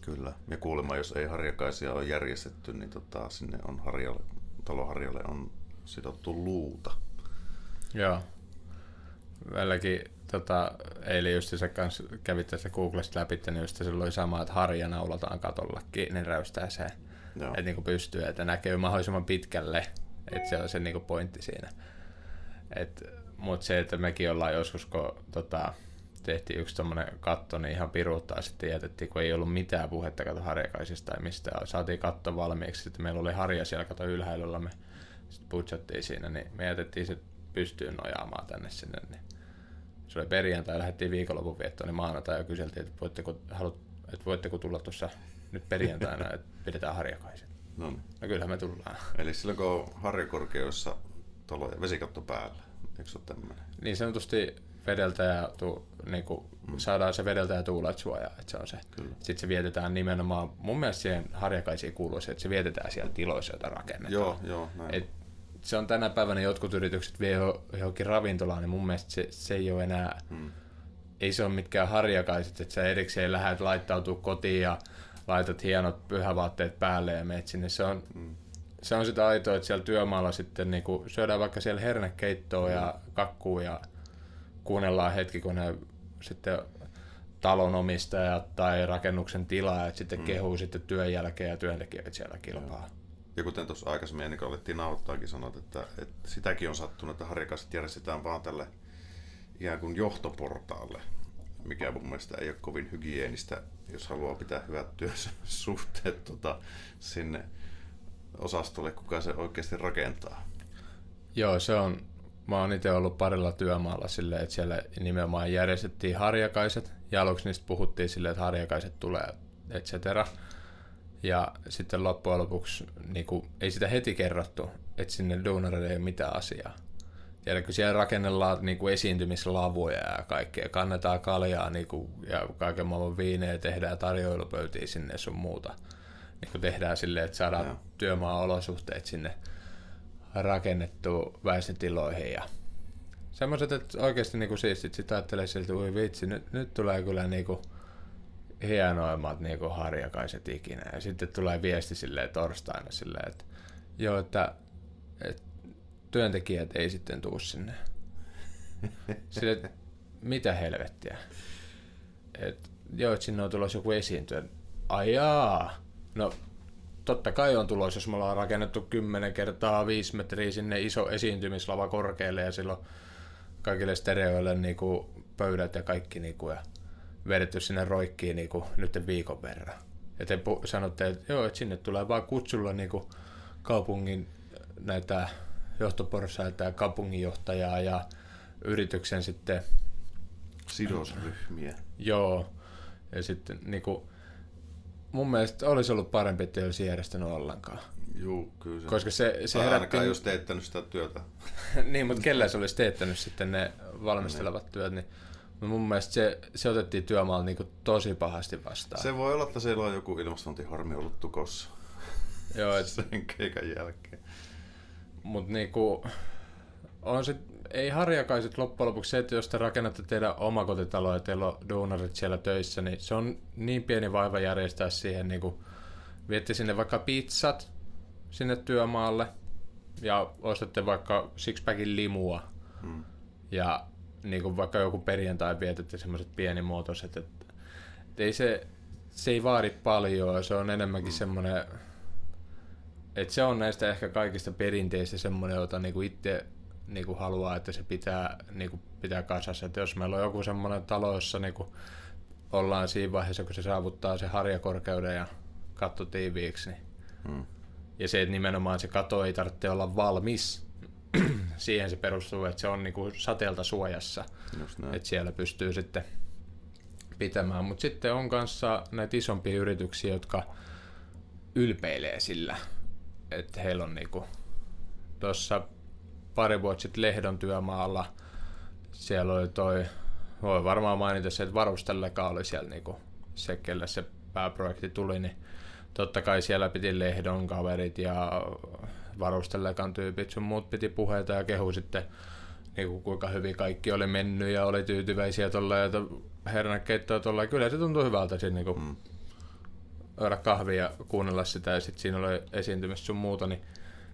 Kyllä. Ja kuulemma, jos ei harjakaisia ole järjestetty, niin tota, sinne on harjalle, taloharjalle on sidottu luuta. Joo. Meilläkin tota, eilen just se kanssa kävi tässä Googlesta läpi, niin just se oli sama, että harja naulataan katolla kiinni räystääseen. Että niin pystyy, että näkee mahdollisimman pitkälle, että se on se niin pointti siinä. Mutta se, että mekin ollaan joskus, kun tota, tehtiin yksi tommonen katto, niin ihan piruuttaa sitten jätettiin, kun ei ollut mitään puhetta kato harjakaisista tai mistään. Saatiin katto valmiiksi, sitten meillä oli harja siellä kato ylhäällä, me sitten putsattiin siinä, niin me jätettiin se pystyyn nojaamaan tänne sinne. Niin se oli perjantai, lähdettiin viikonlopun viettoon, niin maanantai ja kyseltiin, että voitteko, haluat, että voitteko tulla tuossa nyt perjantaina, (laughs) että pidetään harjakaiset. No, niin. no kyllähän me tullaan. Eli silloin kun on harjakorkeudessa taloja vesikatto päällä, eikö se ole tämmöinen? Niin sanotusti vedeltä ja tu, niin kuin, mm. saadaan se vedeltä ja tuulet suojaa, että se on se. Kyllä. Sitten se vietetään nimenomaan, mun mielestä siihen harjakaisiin kuuluu se, että se vietetään siellä tiloissa, joita rakennetaan. Joo, joo, näin. Et se on tänä päivänä jotkut yritykset vie johonkin ravintolaan, niin mun mielestä se, se ei ole enää, hmm. ei se ole mitkään harjakaiset, että sä erikseen lähdet laittautuu kotiin ja laitat hienot pyhävaatteet päälle ja meet sinne. Se on, hmm. se on sitä aitoa, että siellä työmaalla sitten niin syödään vaikka siellä hernekeittoa hmm. ja kakkuu ja kuunnellaan hetki, kun ne sitten talonomistajat tai rakennuksen tilaajat sitten hmm. kehuu sitten työn jälkeen ja työntekijät siellä kilpaa. Ja kuten tuossa aikaisemmin, ennen kuin alettiin nauhoittaakin, sanoit, että, että sitäkin on sattunut, että harjakaiset järjestetään vaan tälle ikään kuin johtoportaalle, mikä mun mielestä ei ole kovin hygienistä, jos haluaa pitää hyvät työsuhteet tota, sinne osastolle, kuka se oikeasti rakentaa. Joo, se on, mä oon itse ollut parilla työmaalla silleen, että siellä nimenomaan järjestettiin harjakaiset, ja aluksi niistä puhuttiin silleen, että harjakaiset tulee, et cetera. Ja sitten loppujen lopuksi niin kuin, ei sitä heti kerrottu, että sinne duunareille ei ole mitään asiaa. Tiedätkö, siellä rakennellaan niin kuin esiintymislavuja ja kaikkea, kannetaan kaljaa niin kuin, ja kaiken maailman viinejä, tehdään tarjoilupöytiä sinne sun muuta. Niin kuin tehdään silleen, että saadaan työmaa-olosuhteet sinne rakennettu väestötiloihin ja semmoiset, että oikeasti niin kuin siistit, sitä ajattelee siltä, ui vitsi, nyt, nyt tulee kyllä niin kuin, hienoimmat niin kuin harjakaiset ikinä. Ja sitten tulee viesti silleen torstaina silleen, että joo, että, että työntekijät ei sitten tuu sinne. (laughs) Sille, mitä helvettiä. Et, joo, että sinne on tulossa joku esiintyjä. Ajaa! No, totta kai on tulossa, jos me ollaan rakennettu 10 kertaa 5 metriä sinne iso esiintymislava korkealle ja silloin kaikille stereoille niin kuin pöydät ja kaikki. Niin kuin, ja vedetty sinne roikkiin niin kuin nyt viikon verran. Ja te pu- sanotte, että joo, että sinne tulee vaan kutsulla niin kuin kaupungin näitä johtoporsaita ja kaupunginjohtajaa ja yrityksen sitten... Sidosryhmiä. Joo. Ja sitten niin kuin, mun mielestä olisi ollut parempi, että ei olisi järjestänyt ollenkaan. Joo, kyllä se. Koska se, se herätti... Ainakaan jos teettänyt sitä työtä. (laughs) niin, mutta kellä se olisi teettänyt sitten ne valmistelevat niin. työt, niin mun mielestä se, se otettiin työmaalla niin tosi pahasti vastaan. Se voi olla, että siellä on joku ilmastointihormi ollut tukossa. Joo, et... (laughs) Sen keikan jälkeen. Mutta niinku, on sit, ei harjakaiset loppujen lopuksi se, että jos te rakennatte teidän omakotitaloa ja teillä on duunarit siellä töissä, niin se on niin pieni vaiva järjestää siihen, niinku, viette sinne vaikka pizzat sinne työmaalle ja ostatte vaikka sixpackin limua hmm. ja niin kuin vaikka joku perjantai vietetty semmoiset pienimuotoiset, että, että ei se, se ei vaadi paljon, se on enemmänkin mm. semmoinen, että se on näistä ehkä kaikista perinteistä semmoinen, jota niin kuin itse niin kuin haluaa, että se pitää, niin kuin pitää kasassa. Että jos meillä on joku semmoinen talo, jossa niin kuin ollaan siinä vaiheessa, kun se saavuttaa se harjakorkeuden ja katto tiiviiksi, niin mm. Ja se, että nimenomaan se kato ei tarvitse olla valmis. (clears throat) Siihen se perustuu, että se on niinku sateelta suojassa. Että siellä pystyy sitten pitämään. Mutta sitten on kanssa näitä isompia yrityksiä, jotka ylpeilee sillä, että heillä on niinku tuossa pari vuotta sitten Lehdon työmaalla, siellä oli toi, voi varmaan mainita se, että varustelleka oli siellä niinku se, kelle se pääprojekti tuli, niin totta kai siellä piti Lehdon kaverit ja varustelekan tyypit sun muut piti puheita ja kehu sitten niin kuinka hyvin kaikki oli mennyt ja oli tyytyväisiä tuolla ja hernekeittoa tuolla. Kyllä se tuntui hyvältä siinä niin mm. kahvia ja kuunnella sitä ja sitten siinä oli esiintymistä sun muuta, niin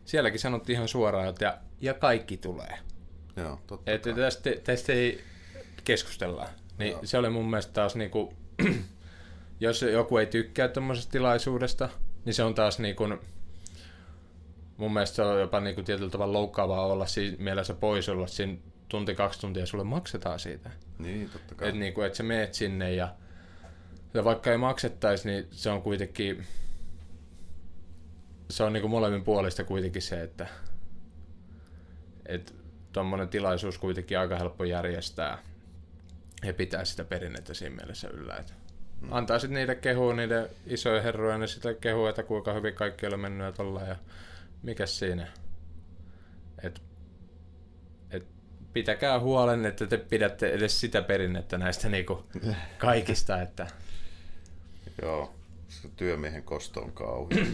sielläkin sanottiin ihan suoraan, että ja, ja kaikki tulee. Joo, totta Että tästä, tästä ei keskustella. Niin Joo. se oli mun mielestä taas niinku, (clears throat) jos joku ei tykkää tuommoisesta tilaisuudesta, niin se on taas niinku, mun mielestä se on jopa niinku tietyllä tavalla loukkaavaa olla siinä mielessä pois olla siinä tunti, kaksi tuntia ja sulle maksetaan siitä. Niin, totta kai. Että niinku, et sä meet sinne ja, ja vaikka ei maksettaisi, niin se on kuitenkin se on niinku molemmin puolista kuitenkin se, että et tuommoinen tilaisuus kuitenkin aika helppo järjestää ja pitää sitä perinnettä siinä mielessä yllä. Että mm. Antaa sitten niitä kehua, niiden isoja herroja, niin sitä kehua, että kuinka hyvin kaikki on mennyt ja tolla ja mikä siinä. Et, et pitäkää huolen, että te pidätte edes sitä perinnettä näistä niinku kaikista. Että... (laughs) Joo, se työmiehen kosto on kauhean.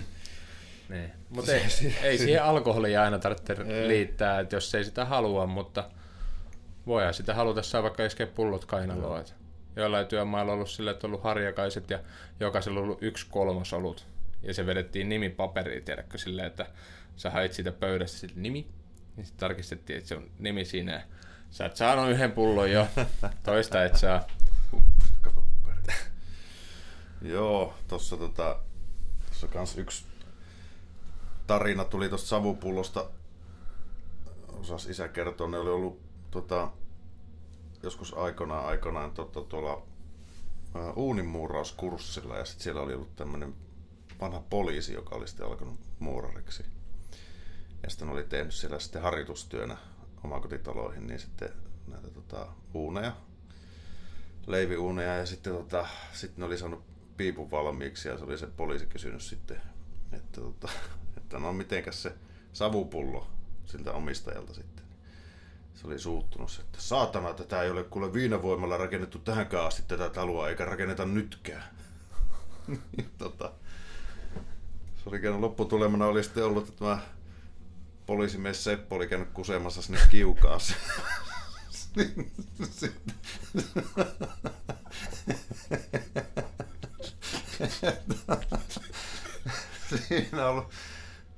Niin. Mutta ei, (laughs) ei siihen alkoholia aina tarvitse liittää, että jos ei sitä halua, mutta voihan sitä halutessaan vaikka iskeä pullot kainaloa. No. Joillain työmailla on ollut sille, että on ollut harjakaiset ja jokaisella on ollut yksi kolmas olut. Ja se vedettiin nimipaperiin, tiedätkö, silleen, että sä hait siitä pöydästä sitten nimi. Niin sitten tarkistettiin, että se on nimi siinä. Sä et saanut yhden pullon jo, (laughs) toista et saa. Kato Joo, tossa tota, tossa kans yksi tarina tuli tuosta savupullosta. Osas isä kertoa, ne oli ollut tota, joskus aikanaan, aikanaan tota, tuolla ää, uuninmuurauskurssilla ja sitten siellä oli ollut tämmöinen vanha poliisi, joka oli sitten alkanut muurariksi. Ja sitten oli tehnyt siellä sitten harjoitustyönä omakotitaloihin, niin sitten näitä tota, uuneja, leiviuuneja ja sitten tota, sitten ne oli saanut piipun valmiiksi ja se oli se poliisi kysynyt sitten, että tota, että no mitenkäs se savupullo siltä omistajalta sitten. Se oli suuttunut, että saatana, tätä ei ole kuule viinavoimalla rakennettu tähänkään asti tätä taloa, eikä rakenneta nytkään. (laughs) tota, se oli käynyt lopputulemana oli sitten ollut, että tämä poliisimies Seppo oli käynyt kusemassa sinne kiukaassa. (laughs) Siinä on ollut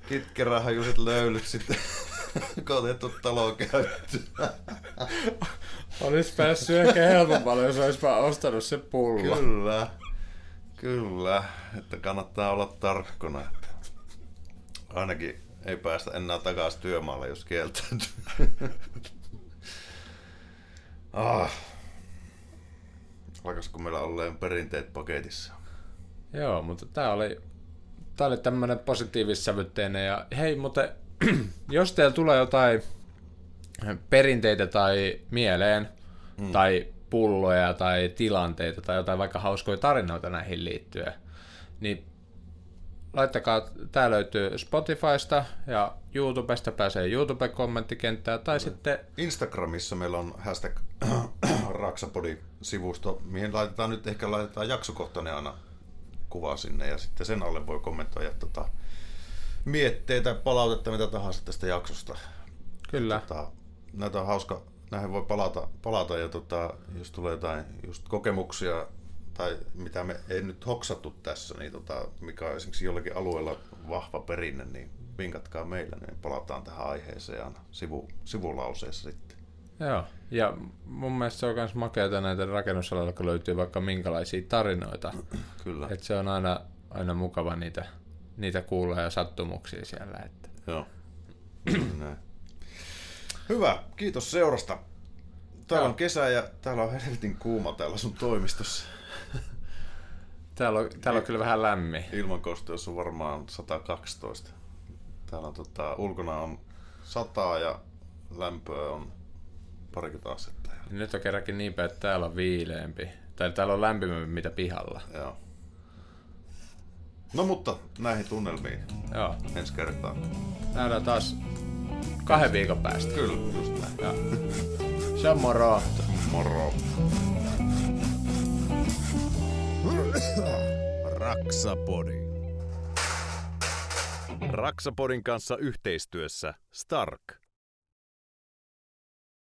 kitkerähajuiset löylyt sitten (laughs) kotettu talo käyttöön. Olisi päässyt ehkä helpommalla, jos olisi vaan ostanut se pullo. Kyllä, kyllä, että kannattaa olla tarkkana. Ainakin ei päästä enää takaisin työmaalle, jos kieltäytyy. ah. Alkaisiko meillä olleen perinteet paketissa? Joo, mutta tämä oli Tämä oli tämmöinen positiivissävytteinen. Ja hei, mutta (clears throat) jos teillä tulee jotain perinteitä tai mieleen, mm. tai pulloja tai tilanteita tai jotain vaikka hauskoja tarinoita näihin liittyen, niin laittakaa, tämä löytyy Spotifysta ja YouTubesta pääsee YouTube-kommenttikenttään tai mm. sitten... Instagramissa meillä on hashtag (clears throat) Raksapodi-sivusto, mihin laitetaan nyt ehkä laitetaan jaksokohtainen aina kuva sinne ja sitten sen alle voi kommentoida tota, mietteitä, palautetta, mitä tahansa tästä jaksosta. Kyllä. Tota, näitä on hauska, näihin voi palata, palata ja tota, jos tulee jotain just kokemuksia tai mitä me ei nyt hoksattu tässä, niin tota, mikä on esimerkiksi jollakin alueella vahva perinne, niin vinkatkaa meillä, niin palataan tähän aiheeseen aina sivu, sivulauseessa sitten. Joo, ja mun mielestä se on myös makeata näitä rakennusalalla, kun löytyy vaikka minkälaisia tarinoita. Kyllä. Et se on aina, aina mukava niitä, niitä kuulla ja sattumuksia siellä. Että. Joo. Näin. Hyvä, kiitos seurasta. Täällä on kesä ja täällä on helvetin kuuma täällä sun toimistossa. Täällä on, täällä on kyllä vähän lämmin. Ilmankosteus on varmaan 112. Täällä on tota, ulkona on sataa ja lämpöä on parikymmentä astetta. Ja, Nyt on kerrankin niin päin, että täällä on viileämpi. Tai täällä on lämpimämpi mitä pihalla. joo. No mutta näihin tunnelmiin Joo. ensi kertaa. Nähdään taas kahden viikon päästä. Kyllä, just näin. Joo. Se on moro. Moro. Raksapodi. Raksapodin kanssa yhteistyössä Stark.